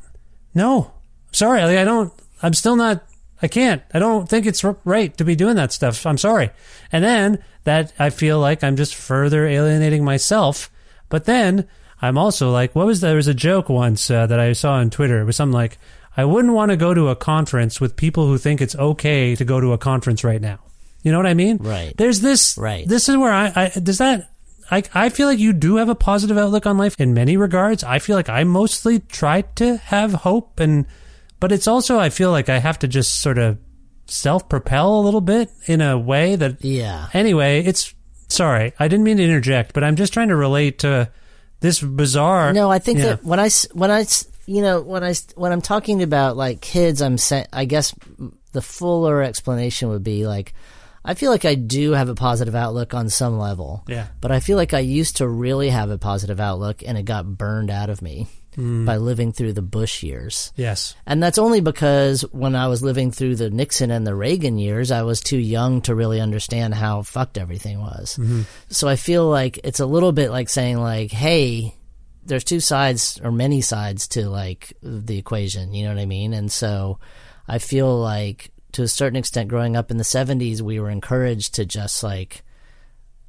no, sorry. Like, I don't, I'm still not, I can't. I don't think it's right to be doing that stuff. I'm sorry. And then that I feel like I'm just further alienating myself. But then I'm also like, what was there was a joke once uh, that I saw on Twitter. It was something like, I wouldn't want to go to a conference with people who think it's okay to go to a conference right now. You know what I mean? Right. There's this. Right. This is where I, I does that. I, I feel like you do have a positive outlook on life in many regards. I feel like I mostly try to have hope and but it's also I feel like I have to just sort of self propel a little bit in a way that yeah, anyway, it's sorry. I didn't mean to interject, but I'm just trying to relate to this bizarre No, I think Yeah. that when I when I you know when I when I'm talking about like kids, I'm saying I guess the fuller explanation would be like I feel like I do have a positive outlook on some level. Yeah. But I feel like I used to really have a positive outlook and it got burned out of me Hmm. by living through the Bush years. Yes. And that's only because when I was living through the Nixon and the Reagan years, I was too young to really understand how fucked everything was. So I feel like it's a little bit like saying like, hey, there's two sides or many sides to like the equation, you know what I mean? And so I feel like to a certain extent growing up in the 70s, we were encouraged to just like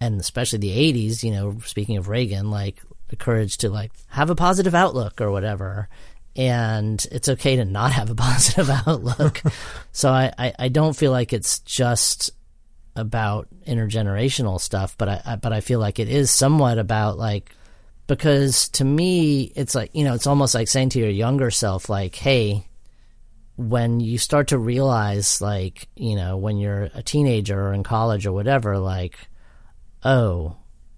and especially the 80s, you know, speaking of Reagan, like encouraged to like have a positive outlook or whatever. And it's okay to not have a positive outlook. so I, I, I don't feel like it's just about intergenerational stuff, but I, I but I feel like it is somewhat about like because to me it's like you know it's almost like saying to your younger self like hey when you start to realize like you know when you're a teenager or in college or whatever like oh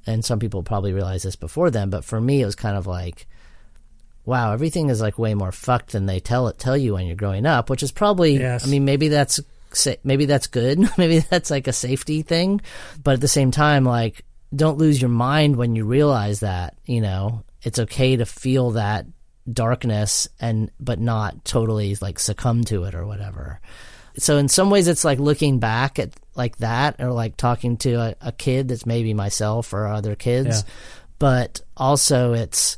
and some people probably realize this before then but for me it was kind of like wow everything is like way more fucked than they tell it tell you when you're growing up which is probably Yes. i mean maybe that's maybe that's good maybe that's like a safety thing but at the same time like don't lose your mind when you realize that you know it's okay to feel that darkness and but not totally like succumb to it or whatever. So in some ways it's like looking back at like that or like talking to a, a kid that's maybe myself or other kids. Yeah. but also it's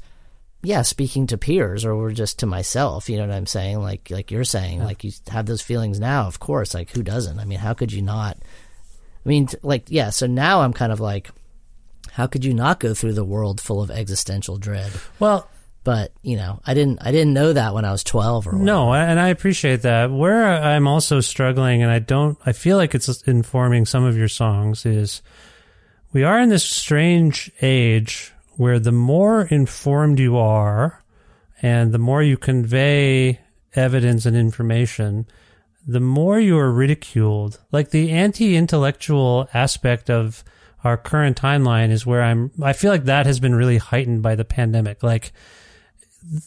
yeah speaking to peers or just to myself you know what i'm saying? Like like you're saying like you have those feelings now of course like who doesn't? I mean how could you not? I mean like yeah so now i'm kind of like how could you not go through the world full of existential dread Well, but you know i didn't i didn't know that when i was 12 or whatever. No, and I appreciate that. Where I'm also struggling, and I don't, I feel like it's informing some of your songs, is we are in this strange age where the more informed you are and the more you convey evidence and information, the more you are ridiculed. Like the anti intellectual aspect of our current timeline is where I'm, I feel like that has been really heightened by the pandemic. Like,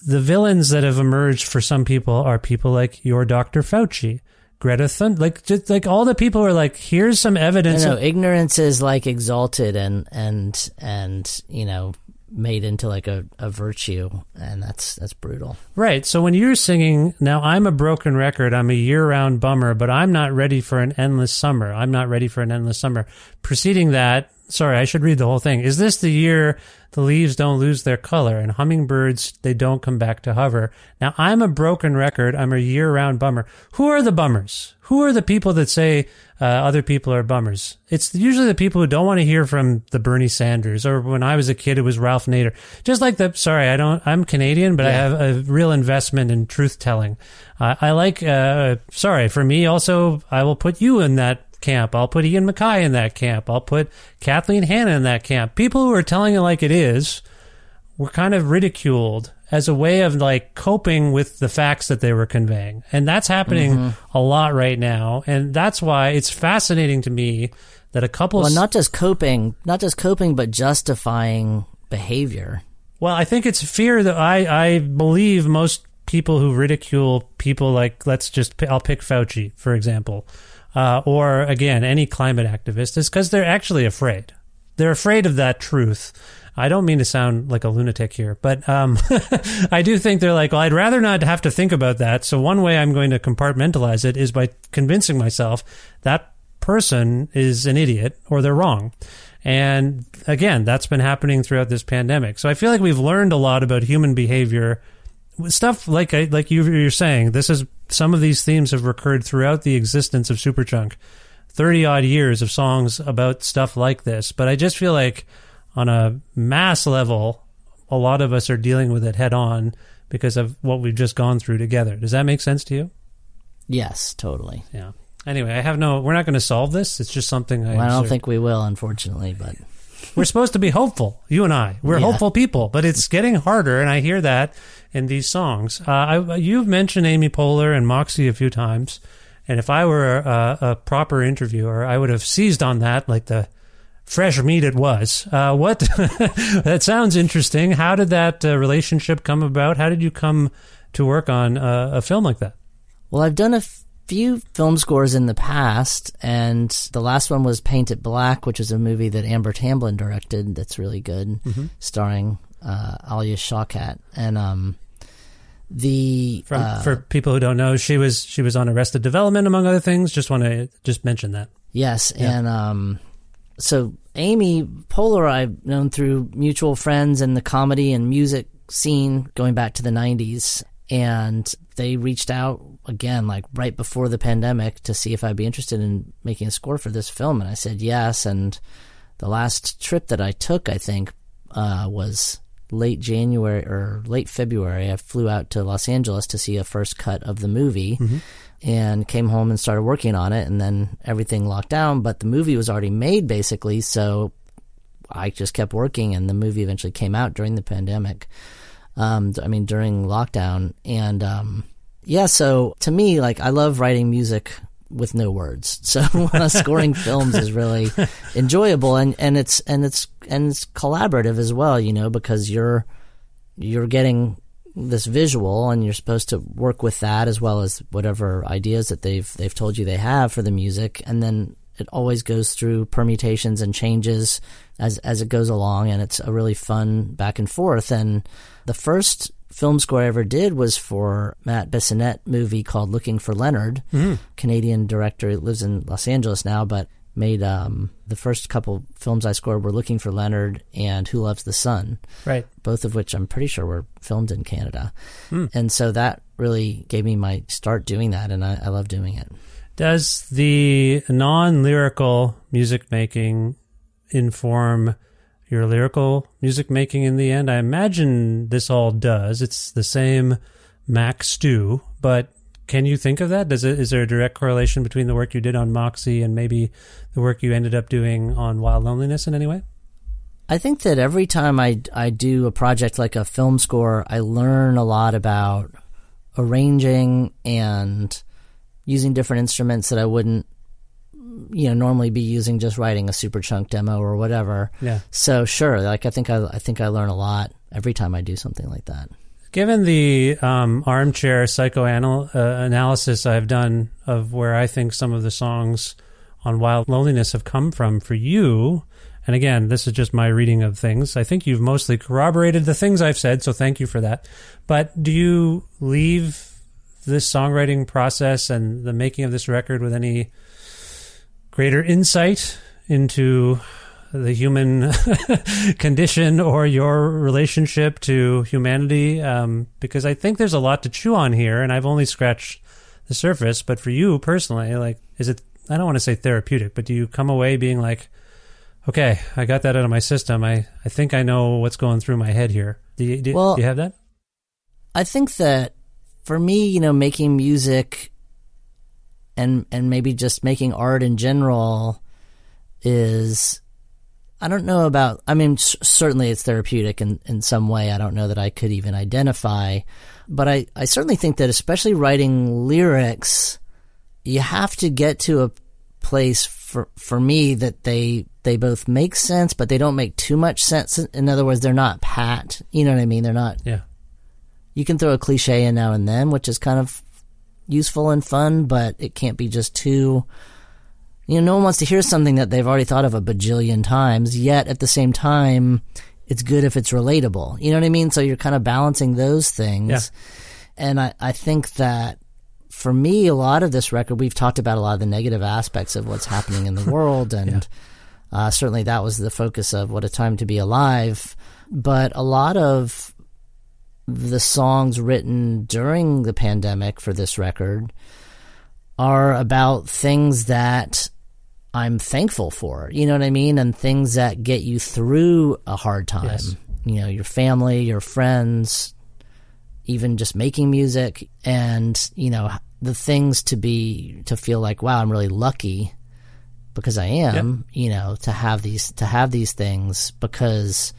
the villains that have emerged for some people are people like your Dr. Fauci, Greta Thunberg, like just like all the people who are like, here's some evidence. know of- ignorance is like exalted and and and you know made into like a, a virtue, and that's that's brutal. right. So when you're singing, now I'm a broken record. I'm a year round bummer, but I'm not ready for an endless summer. I'm not ready for an endless summer. Preceding that, sorry, I should read the whole thing. Is this the year the leaves don't lose their color and hummingbirds, they don't come back to hover? Now, I'm a broken record. I'm a year round bummer. Who are the bummers? Who are the people that say uh, other people are bummers? It's usually the people who don't want to hear from the Bernie Sanders or when I was a kid, it was Ralph Nader. Just like the, sorry, I don't, I'm Canadian, but I have a real investment in truth telling. Uh, I like, uh, sorry, for me also, I will put you in that camp. I'll put Ian MacKaye in that camp. I'll put Kathleen Hanna in that camp. People who are telling it like it is were kind of ridiculed as a way of like coping with the facts that they were conveying. And that's happening Mm-hmm. a lot right now. And that's why it's fascinating to me that a couple Well, not just coping, not just coping, but justifying behavior. Well, I think it's fear that I, I believe most people who ridicule people like, let's just, I'll pick Fauci, for example, uh, or again, any climate activist is because they're actually afraid. They're afraid of that truth. I don't mean to sound like a lunatic here, but um, I do think they're like, well, I'd rather not have to think about that. So one way I'm going to compartmentalize it is by convincing myself that person is an idiot or they're wrong. And again, that's been happening throughout this pandemic. So I feel like we've learned a lot about human behavior. Stuff like I- like you, you're saying, this is some of these themes have recurred throughout the existence of Superchunk. 30 odd years of songs about stuff like this. But I just feel like on a mass level, a lot of us are dealing with it head on because of what we've just gone through together. Does that make sense to you? Yes, totally. Yeah. Anyway, I have no, we're not going to solve this. It's just something I, Well, I don't think we will, unfortunately, but we're supposed to be hopeful. You and I, we're Yeah. hopeful people, but it's getting harder. And I hear that in these songs. Uh, I, you've mentioned Amy Poehler and Moxie a few times. And if I were a, a proper interviewer, I would have seized on that like the fresh meat it was. Uh, what? that sounds interesting. How did that uh, relationship come about? How did you come to work on uh, a film like that? Well, I've done a few film scores in the past, and the last one was Paint It Black, which is a movie that Amber Tamblyn directed that's really good, starring uh, Alia Shawkat. And um, the From, uh, for people who don't know, she was she was on Arrested Development among other things. Just want to just mention that. Yes, and um, so Amy Poehler, I've known through mutual friends in the comedy and music scene going back to the '90s, and they reached out again, like right before the pandemic, to see if I'd be interested in making a score for this film, and I said yes. And the last trip that I took, I think, uh, was late January or late February. I flew out to Los Angeles to see a first cut of the movie and came home and started working on it and then everything locked down but the movie was already made basically so i just kept working and the movie eventually came out during the pandemic um, i mean during lockdown and um, yeah so to me like i love writing music with no words. So uh, scoring films is really enjoyable and, and it's and it's and it's collaborative as well you know because you're you're getting this visual and you're supposed to work with that as well as whatever ideas that they've they've told you they have for the music. And then it always goes through permutations and changes as as it goes along and it's a really fun back and forth. And the first film score I ever did was for Matt Bissonnette movie called Looking for Leonard Canadian director who lives in Los Angeles now but made um, the first couple films I scored were Looking for Leonard and Who Loves the Sun Right. both of which I'm pretty sure were filmed in Canada. And so that really gave me my start doing that, and I, I love doing it. Does the non lyrical music making inform your lyrical music making in the end? I imagine this all does. It's the same Mac stew, but can you think of that? Does it is there a direct correlation between the work you did on Moxie and maybe the work you ended up doing on Wild Loneliness in any way? I think that every time I, I do a project like a film score, I learn a lot about arranging and using different instruments that I wouldn't, you know, normally be using just writing a Superchunk demo or whatever. Yeah. So sure, like I think I, I think I learn a lot every time I do something like that. Given the um, armchair psychoanalysis I've done of where I think some of the songs on Wild Loneliness have come from for you, and again, this is just my reading of things. I think you've mostly corroborated the things I've said, so thank you for that. But do you leave this songwriting process and the making of this record with any greater insight into the human condition or your relationship to humanity? Um, because I think there's a lot to chew on here, and I've only scratched the surface. But for you personally, like, is it? I don't want to say therapeutic, but do you come away being like, okay, I got that out of my system. I, I think I know what's going through my head here. Do you, do, Well- do you have that? I think that for me, you know, making music and and maybe just making art in general is I don't know about I mean c- certainly it's therapeutic in in some way. I don't know that I could even identify, but I I certainly think that especially writing lyrics you have to get to a place for for me that they they both make sense but they don't make too much sense. In other words, they're not pat. You know what I mean? They're not Yeah. you can throw a cliche in now and then, which is kind of useful and fun, but it can't be just too. You know, no one wants to hear something that they've already thought of a bajillion times, yet at the same time, it's good if it's relatable. You know what I mean? So you're kind of balancing those things. Yeah. And I, I think that for me, a lot of this record, we've talked about a lot of the negative aspects of what's happening in the world. And uh, certainly that was the focus of What a Time to Be Alive. But a lot of the songs written during the pandemic for this record are about things that I'm thankful for. You know what I mean? And things that get you through a hard time. Yes. You know, your family, your friends, even just making music and, you know, the things to be to feel like, wow, I'm really lucky because I am, you know, to have these to have these things because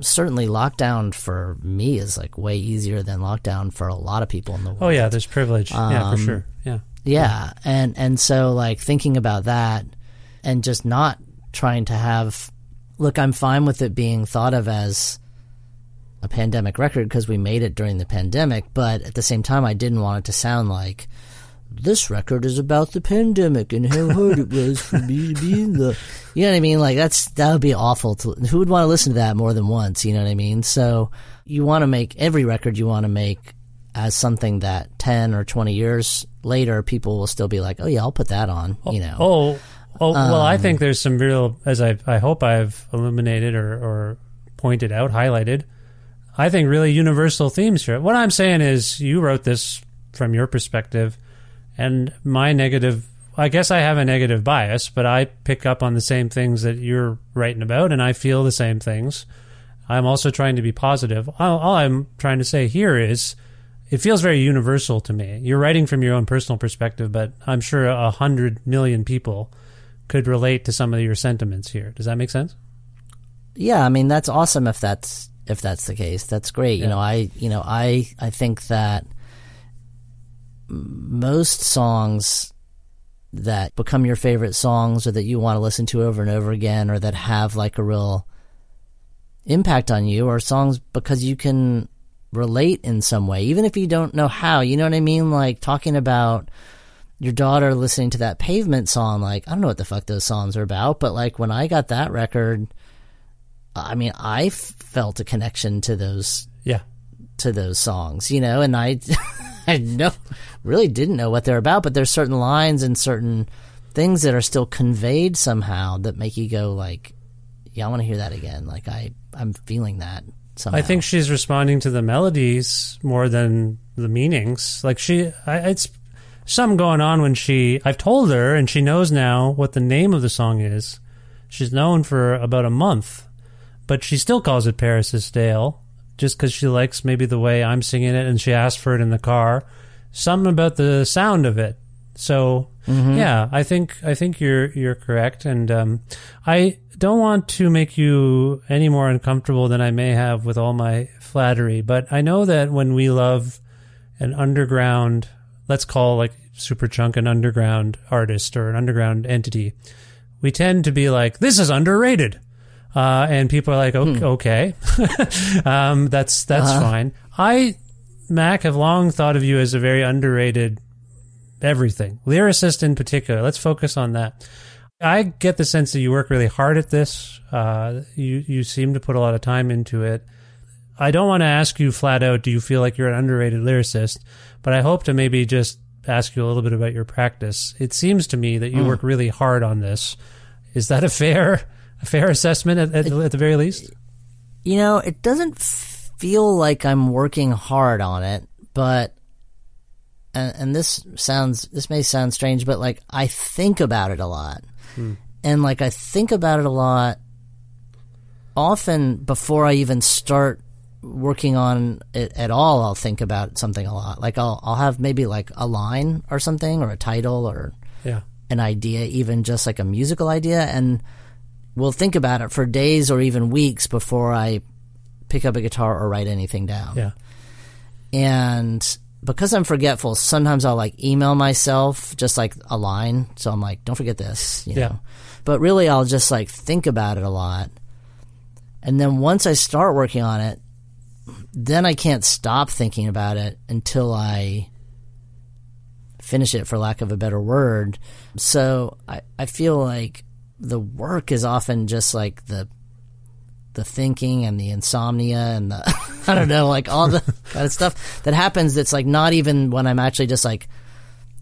certainly lockdown for me is like way easier than lockdown for a lot of people in the world. Oh yeah, there's privilege. yeah, for Um, sure. Yeah. Yeah, and and so like thinking about that and just not trying to have look, I'm fine with it being thought of as a pandemic record because we made it during the pandemic, but at the same time I didn't want it to sound like this record is about the pandemic and how hard it was for me to be in the you know what I mean? Like that's that would be awful to who would want to listen to that more than once, you know what I mean? So you want to make every record you want to make as something that 10 or 20 years later people will still be like, "Oh yeah, I'll put that on," you know. Oh, oh well, I Um, think there's some real, as I I hope I've illuminated or, or pointed out, highlighted. I think really universal themes here. What I'm saying is, you wrote this from your perspective, and my negative. I guess I have a negative bias, but I pick up on the same things that you're writing about, and I feel the same things. I'm also trying to be positive. All, all I'm trying to say here is, it feels very universal to me. You're writing from your own personal perspective, but I'm sure a hundred million people could relate to some of your sentiments here. Does that make sense? yeah, I mean that's awesome if that's if that's the case. That's great. You know, I you know I I think that most songs that become your favorite songs or that you want to listen to over and over again or that have like a real impact on you are songs because you can relate in some way even if you don't know how you know what i mean like talking about your daughter listening to that pavement song like i don't know what the fuck those songs are about but like when i got that record I mean, I felt a connection to those Yeah. to those songs, you know, and I I know really didn't know what they're about, but there's certain lines and certain things that are still conveyed somehow that make you go like, yeah, I want to hear that again. Like I I'm feeling that somehow. I think she's responding to the melodies more than the meanings. Like she, I, it's something going on when she. I've told her, and she knows now what the name of the song is. She's known for about a month, but she still calls it Paris is Stale, just because she likes maybe the way I'm singing it, and she asked for it in the car. Something about the sound of it. So yeah, I think I think you're you're correct, and um, I don't want to make you any more uncomfortable than I may have with all my flattery. But I know that when we love an underground, let's call like Superchunk an underground artist or an underground entity, we tend to be like, this is underrated. Uh, and people are like, okay, okay. um, that's that's fine. I, Mac, have long thought of you as a very underrated everything, lyricist in particular. Let's focus on that. I get the sense that you work really hard at this. Uh, you you seem to put a lot of time into it. I don't want to ask you flat out, do you feel like you're an underrated lyricist? But I hope to maybe just ask you a little bit about your practice. It seems to me that you work really hard on this. Is that a fair a fair assessment at, at, at the very least? You know, it doesn't feel like I'm working hard on it, but and, and this sounds this may sound strange, but like I think about it a lot, hmm. and like I think about it a lot often before I even start working on it at all. I'll think about something a lot. Like I'll I'll have maybe like a line or something or a title or Yeah. an idea, even just like a musical idea, and we'll think about it for days or even weeks before I pick up a guitar or write anything down. Yeah. And because I'm forgetful, sometimes I'll like email myself just like a line. So I'm like, don't forget this, you Yeah. know. But really, I'll just like think about it a lot. And then once I start working on it, then I can't stop thinking about it until I finish it, for lack of a better word. So I, I feel like the work is often just like the the thinking and the insomnia and the I don't know, like all the kind of stuff that happens that's like not even when I'm actually just like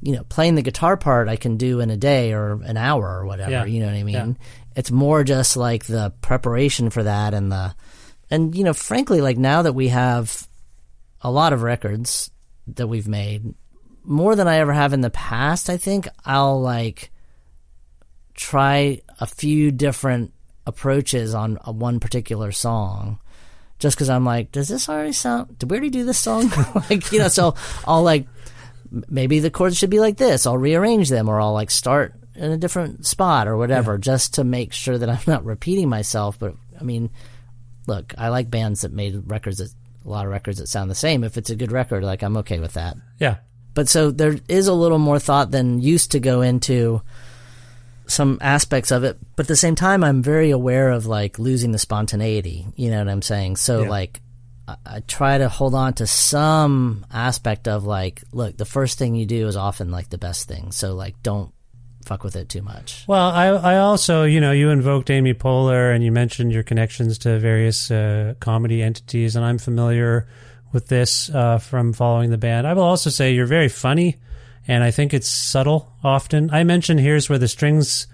you know, playing the guitar part I can do in a day or an hour or whatever, Yeah. you know what I mean? Yeah. It's more just like the preparation for that and the and you know, frankly, like now that we have a lot of records that we've made, more than I ever have in the past, I think I'll like try a few different approaches on a one particular song just because I'm like, does this already sound? Did we already do this song? like, you know, so I'll like, maybe the chords should be like this. I'll rearrange them, or I'll like start in a different spot or whatever, just to make sure that I'm not repeating myself. But I mean, look, I like bands that made records that a lot of records that sound the same. If it's a good record, like I'm okay with that. Yeah. But so there is a little more thought than used to go into some aspects of it. But at the same time, I'm very aware of like losing the spontaneity. You know what I'm saying? So Yeah. like, I, I try to hold on to some aspect of like, look, the first thing you do is often like the best thing. So like, don't fuck with it too much. Well, I, I also, you know, you invoked Amy Poehler and you mentioned your connections to various uh, comedy entities, and I'm familiar with this uh, from following the band. I will also say you're very funny, and I think it's subtle often. I mentioned Here's Where the Strings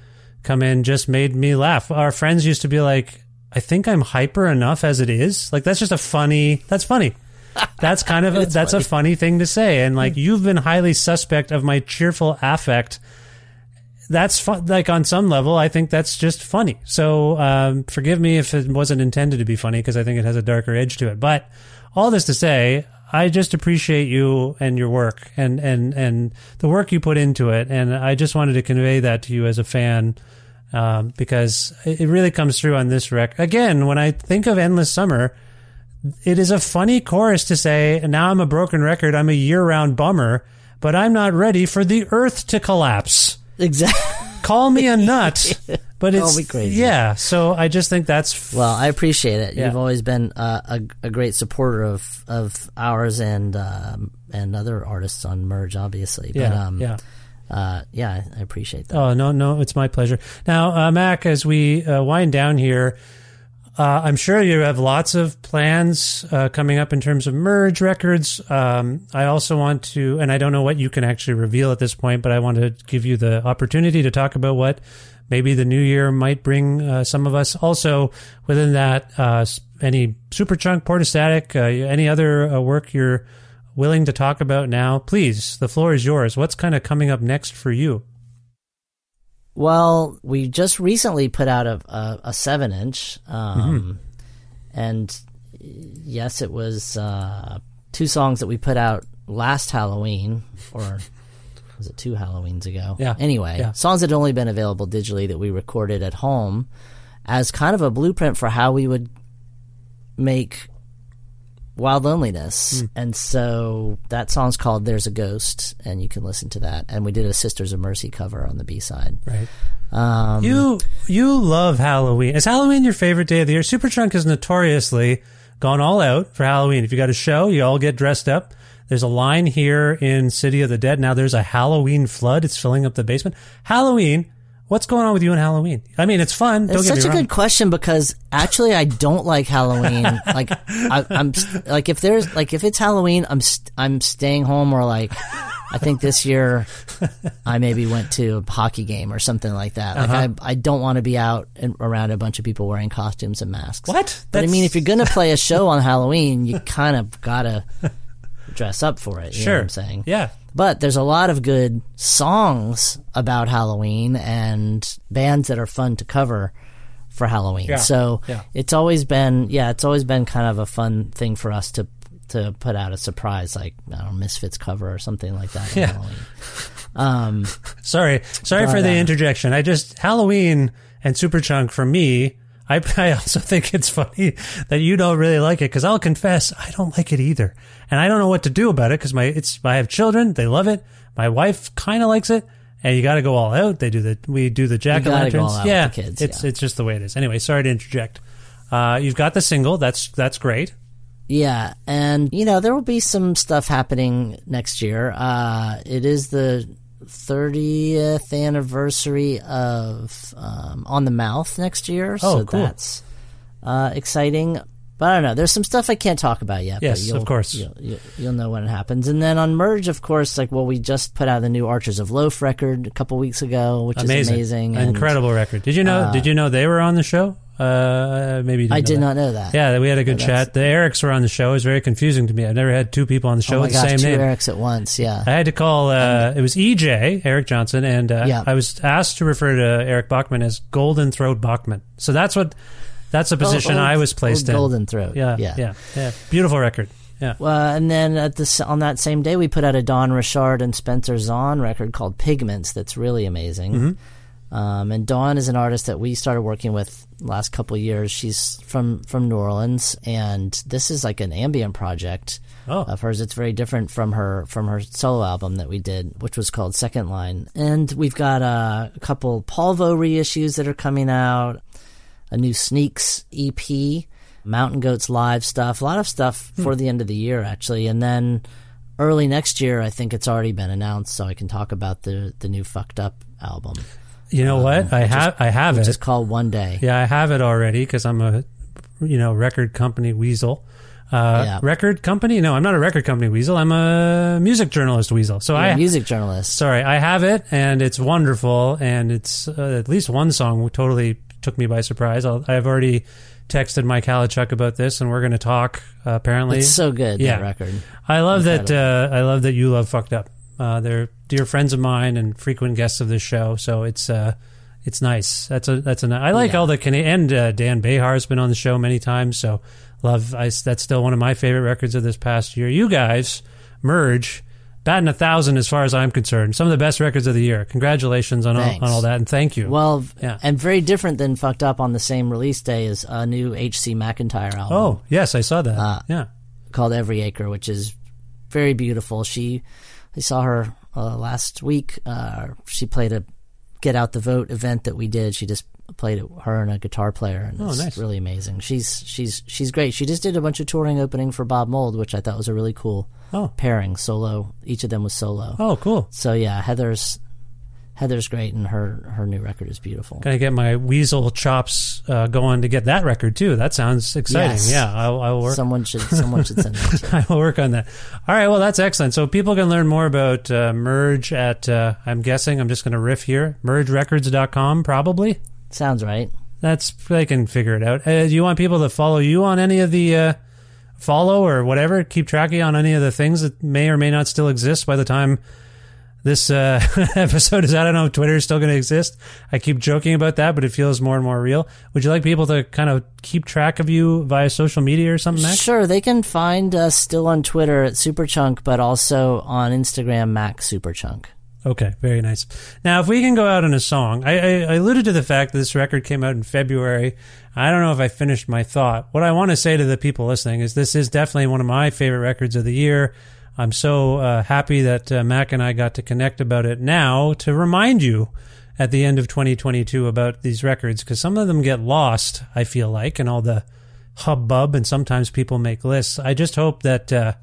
Come In just made me laugh. Our friends used to be like, I think I'm hyper enough as it is. Like, that's just a funny, that's funny. That's kind of a, that's a funny thing to say, and like you've been highly suspect of my cheerful affect that's fun. Like on some level, I think that's just funny. So um, forgive me if it wasn't intended to be funny because I think it has a darker edge to it. But all this to say, I just appreciate you and your work and and and the work you put into it, and I just wanted to convey that to you as a fan. Um, because it really comes through on this rec. Again, when I think of Endless Summer, it is a funny chorus to say, now I'm a broken record, I'm a year round bummer, but I'm not ready for the earth to collapse Exactly. Call me a nut, but it's. Yeah, so I just think that's Well, I appreciate it. Yeah. You've always been uh, a a great supporter of of ours and um, and other artists on Merge, obviously. yeah, but um, yeah. uh, yeah, I- I appreciate that. Oh no, no, it's my pleasure. Now, uh, Mac, as we uh, wind down here, uh, I'm sure you have lots of plans uh, coming up in terms of merge records. Um, I also want to, and I don't know what you can actually reveal at this point, but I want to give you the opportunity to talk about what maybe the new year might bring uh, some of us. Also, within that, uh, any Superchunk, Portastatic, uh, any other uh, work you're willing to talk about now, please, the floor is yours. What's kind of coming up next for you? Well, we just recently put out a a, a seven inch, um, and yes, it was uh, two songs that we put out last Halloween, or was it two Halloweens ago? Yeah. Anyway, Yeah. songs that had only been available digitally that we recorded at home as kind of a blueprint for how we would make Wild Loneliness. And so that song's called There's a Ghost, and you can listen to that. And we did a Sisters of Mercy cover on the B side. Right. Um, You you love Halloween. Is Halloween your favorite day of the year? Superchunk has notoriously gone all out for Halloween. If you got a show, you all get dressed up. There's a line here in City of the Dead. Now there's a Halloween flood. It's filling up the basement. Halloween. What's going on with you and Halloween? I mean, it's fun. Don't It's such a wrong. good question because actually I don't like Halloween. like I, I'm like if there's like if it's Halloween, I'm st- I'm staying home or like I think this year I maybe went to a hockey game or something like that. Like Uh-huh. I, I don't want to be out and around a bunch of people wearing costumes and masks. What? But I mean, if you're gonna play a show on Halloween, you kind of gotta dress up for it. You sure. know what I'm saying? Yeah. But there's a lot of good songs about Halloween and bands that are fun to cover for Halloween. Yeah. So Yeah. it's always been yeah, it's always been kind of a fun thing for us to to put out a surprise like I don't know, Misfits cover or something like that. Yeah. Halloween. Um, Sorry, sorry for the uh, interjection. I just Halloween and Superchunk for me. I, I also think it's funny that you don't really like it because I'll confess I don't like it either, and I don't know what to do about it because my it's I have children they love it. My wife kind of likes it, and you got to go all out. They do the we do the jack o' lanterns. all out with Yeah, the kids, it's yeah. it's just the way it is. Anyway, sorry to interject. Uh, you've got the single. That's that's great. Yeah, and you know there will be some stuff happening next year. Uh, it is the 30th anniversary of um, On the Mouth next year, so Oh, cool. that's uh, exciting. But I don't know. There's some stuff I can't talk about yet. Yes, but you'll, of course. You'll, you'll, you'll know when it happens. And then on Merge, of course, like well, we just put out the new Archers of Loaf record a couple weeks ago, which Amazing, is amazing. and, incredible record. Did you know? did you know they were on the show? Uh, maybe I did that. not know that. Yeah, we had a good Oh, chat. The Erics were on the show. It was very confusing to me. I've never had two people on the show Oh with the gosh, same two name. Erics at once. Yeah. I had to call. Uh, it was EJ Eric Johnson, and uh, Yeah. I was asked to refer to Eric Bachmann as Golden Throat Bachmann. So that's what that's a position old- I was placed in. Golden Throat. Yeah, Yeah. yeah, yeah. Beautiful record. Yeah. Uh, and then at this on that same day, we put out a Dawn Richard and Spencer Zahn record called Pigments. That's really amazing. Mm-hmm. Um, and Dawn is an artist that we started working with last couple of years. She's from from New Orleans, and this is like an ambient project Oh. of hers. It's very different from her from her solo album that we did, which was called Second Line. And we've got uh, a couple Polvo reissues that are coming out, a new Sneaks EP, Mountain Goats live stuff, a lot of stuff Hmm. for the end of the year actually, and then early next year, I think it's already been announced, so I can talk about the the new Fucked Up album, You know what? I have I have it. Just call One Day. Yeah, I have it already because I'm a, you know, record company weasel. Uh, Yeah. Record company? No, I'm not a record company weasel. I'm a music journalist weasel. So You're I a music journalist. Sorry, I have it, and it's wonderful, and it's uh, at least one song totally took me by surprise. I'll, I've already texted Mike Haliechuk about this, and we're going to talk. Uh, apparently, It's so good Yeah. record. I love that. Uh, I love that you love fucked up. Uh, they're dear friends of mine and frequent guests of this show, so it's uh, it's nice. That's a that's a. I like all the Cana- and uh, Dan Bejar's been on the show many times, so love. I, that's still one of my favorite records of this past year. You guys merge. Batting a thousand, as far as I'm concerned. Some of the best records of the year. Congratulations on all, on all that, and thank you. Well, Yeah. and very different than Fucked Up on the same release day is a new H.C. McEntire album. oh yes, I saw that. Uh, yeah, called Every Acre, which is very beautiful. She, I saw her uh, last week. Uh, she played a Get Out the Vote event that we did. She just played it, her and a guitar player, and Oh, it's nice. really amazing. She's she's she's great. She just did a bunch of touring opening for Bob Mould, which I thought was a really cool Oh. pairing. Solo, each of them was solo. Oh, cool. So yeah, Heather's Heather's great, and her her new record is beautiful. Gotta get my weasel chops uh, going to get that record too. That sounds exciting. Yes. Yeah, I'll, I'll work. Someone should someone should send that. I will work on that. All right. Well, that's excellent. So people can learn more about uh, Merge at, uh, I'm guessing, I'm just going to riff here, mergerecords.com, probably. Sounds right. That's, they can figure it out. Uh, do you want people to follow you on any of the, uh, follow or whatever? Keep track of you on any of the things that may or may not still exist by the time this uh, episode is. I don't know if Twitter is still going to exist. I keep joking about that, but it feels more and more real. Would you like people to kind of keep track of you via social media or something, Mac? Sure, they can find us still on Twitter at Superchunk, but also on Instagram, Mac Superchunk. Okay, very nice. Now, if we can go out on a song, I, I, I alluded to the fact that this record came out in February. I don't know if I finished my thought. What I want to say to the people listening is this is definitely one of my favorite records of the year. I'm so uh, happy that uh, Mac and I got to connect about it now to remind you at the end of 2022 about these records because some of them get lost, I feel like, in all the hubbub, and sometimes people make lists. I just hope that. Uh,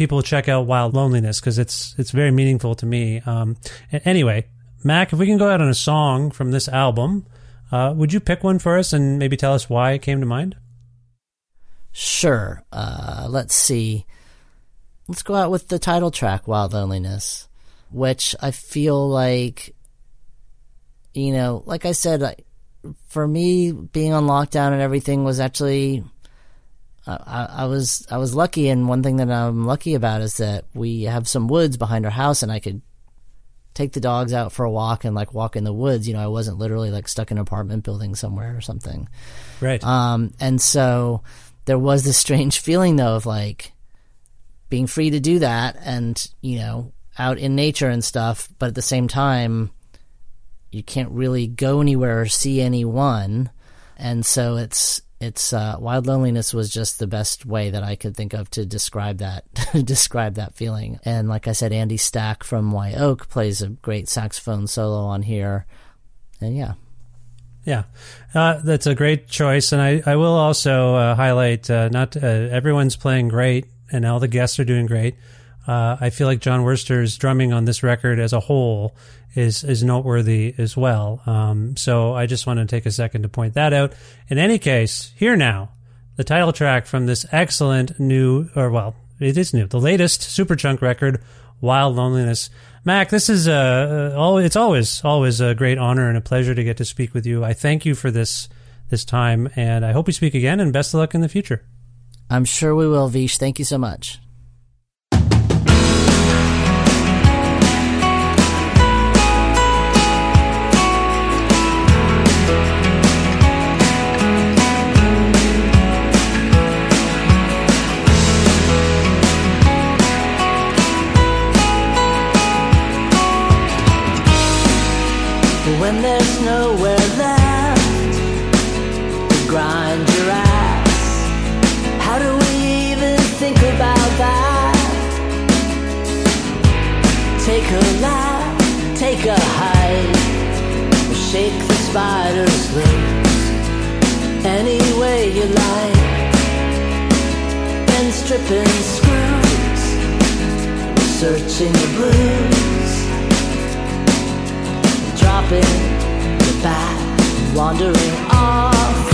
people check out Wild Loneliness because it's it's very meaningful to me. Um, anyway, Mac, if we can go out on a song from this album, uh, would you pick one for us and maybe tell us why it came to mind? Sure. Uh, let's see. Let's go out with the title track, Wild Loneliness. which I feel like, you know, like I said, for me, being on lockdown and everything was actually. I, I was I was lucky, and one thing that I'm lucky about is that we have some woods behind our house, and I could take the dogs out for a walk and like walk in the woods. You know, I wasn't literally like stuck in an apartment building somewhere or something. Right. Um, and so there was this strange feeling though of like being free to do that and, you know, out in nature and stuff, but at the same time, you can't really go anywhere or see anyone. And so it's, it's uh, wild loneliness was just the best way that I could think of to describe that describe that feeling. And like I said, Andy Stack from Wye Oak plays a great saxophone solo on here, and yeah, yeah, uh, that's a great choice. And I, I will also uh, highlight uh, not uh, everyone's playing great, and all the guests are doing great. Uh, I feel like Jon Wurster's drumming on this record as a whole is is noteworthy as well. Um, so I just want to take a second to point that out. In any case, here now, the title track from this excellent new, or well, it is new, the latest Superchunk record, Wild Loneliness. Mac, this is a, uh, it's always always a great honor and a pleasure to get to speak with you. I thank you for this this time, and I hope we speak again. And best of luck in the future. I'm sure we will, Vish. Thank you so much. when there's nowhere a laugh, take a hike, or shake the spiders loose. Any way you like, and stripping screws, searching the blues. Dropping the bat, wandering off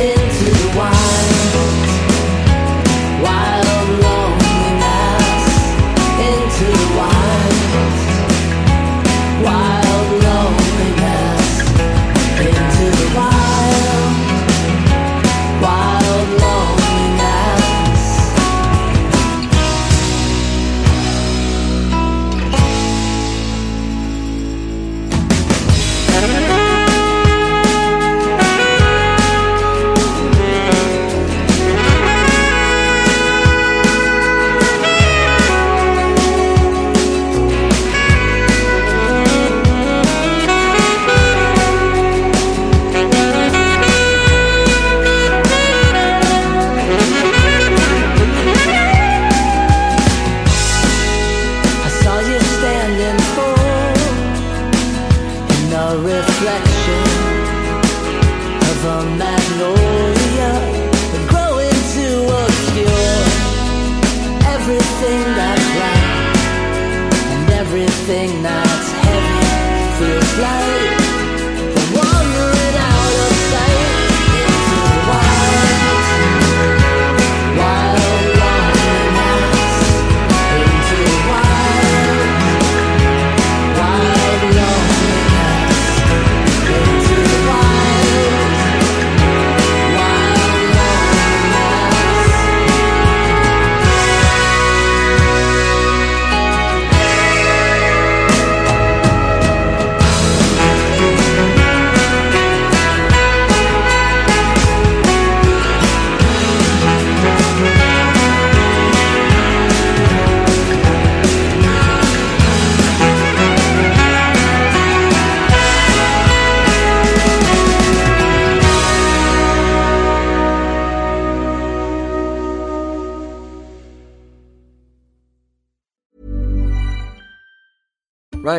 into the wild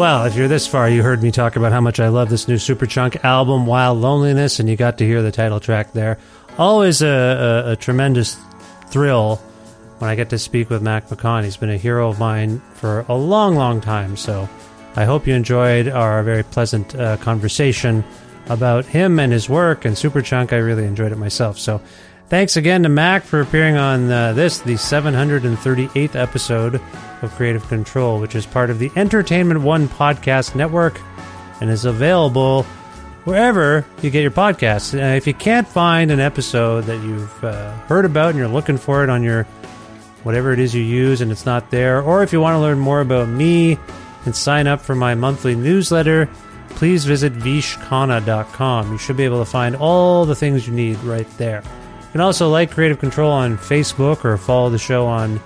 Well, if you're this far, you heard me talk about how much I love this new Superchunk album, Wild Loneliness, and you got to hear the title track there. Always a, a, a tremendous thrill when I get to speak with Mac McCaughan. He's been a hero of mine for a long, long time. So I hope you enjoyed our very pleasant uh, conversation about him and his work and Superchunk. I really enjoyed it myself. So thanks again to Mac for appearing on uh, this, the 738th episode of Creative Control, which is part of the Entertainment One podcast network and is available wherever you get your podcasts. If you can't find an episode that you've uh, heard about and you're looking for it on your whatever it is you use and it's not there, or if you want to learn more about me and sign up for my monthly newsletter, please visit vishkhanna.com. You should be able to find all the things you need right there. You can also like Creative Control on Facebook or follow the show on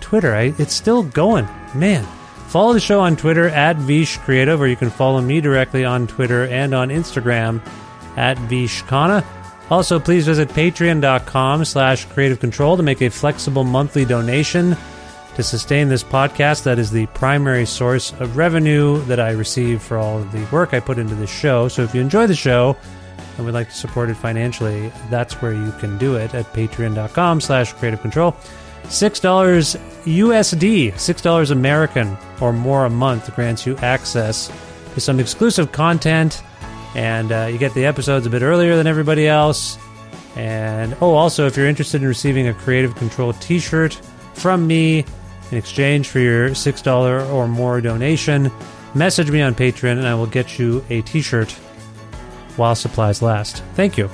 Twitter. I, it's still going. Man. Follow the show on Twitter at Vish Creative, or you can follow me directly on Twitter and on Instagram at Vishkhanna. Also, please visit patreon.com slash creative control to make a flexible monthly donation to sustain this podcast. That is the primary source of revenue that I receive for all of the work I put into this show. So if you enjoy the show and would like to support it financially, that's where you can do it at patreon.com slash creative control. $6 USD, $6 American or more a month grants you access to some exclusive content and uh, you get the episodes a bit earlier than everybody else. And oh, also, if you're interested in receiving a Creative Control t shirt from me in exchange for your $6 or more donation, message me on Patreon and I will get you a t shirt while supplies last. Thank you.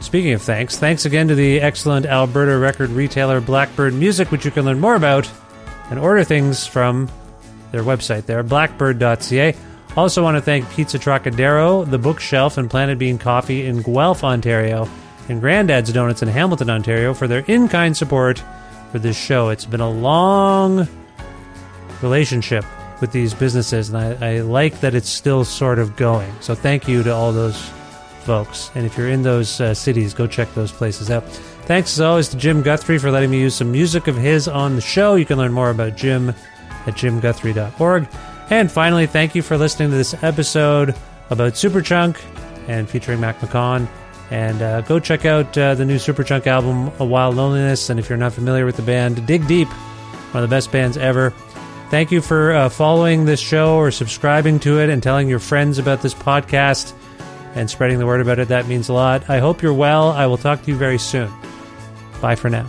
Speaking of thanks, thanks again to the excellent Alberta record retailer Blackbird Music, which you can learn more about and order things from their website there, blackbird.ca. Also, want to thank Pizza Trocadero, The Bookshelf, and Planet Bean Coffee in Guelph, Ontario, and Granddad's Donuts in Hamilton, Ontario, for their in kind support for this show. It's been a long relationship with these businesses, and I, I like that it's still sort of going. So, thank you to all those folks. And if you're in those uh, cities, go check those places out. Thanks as always to Jim Guthrie for letting me use some music of his on the show. You can learn more about Jim at jimguthrie.org. And finally, thank you for listening to this episode about Superchunk and featuring Mac McCaughan. And uh, go check out uh, the new Superchunk album, A Wild Loneliness. And if you're not familiar with the band, Dig Deep, one of the best bands ever. Thank you for uh, following this show or subscribing to it and telling your friends about this podcast and spreading the word about it. That means a lot. I hope you're well. I will talk to you very soon. Bye for now.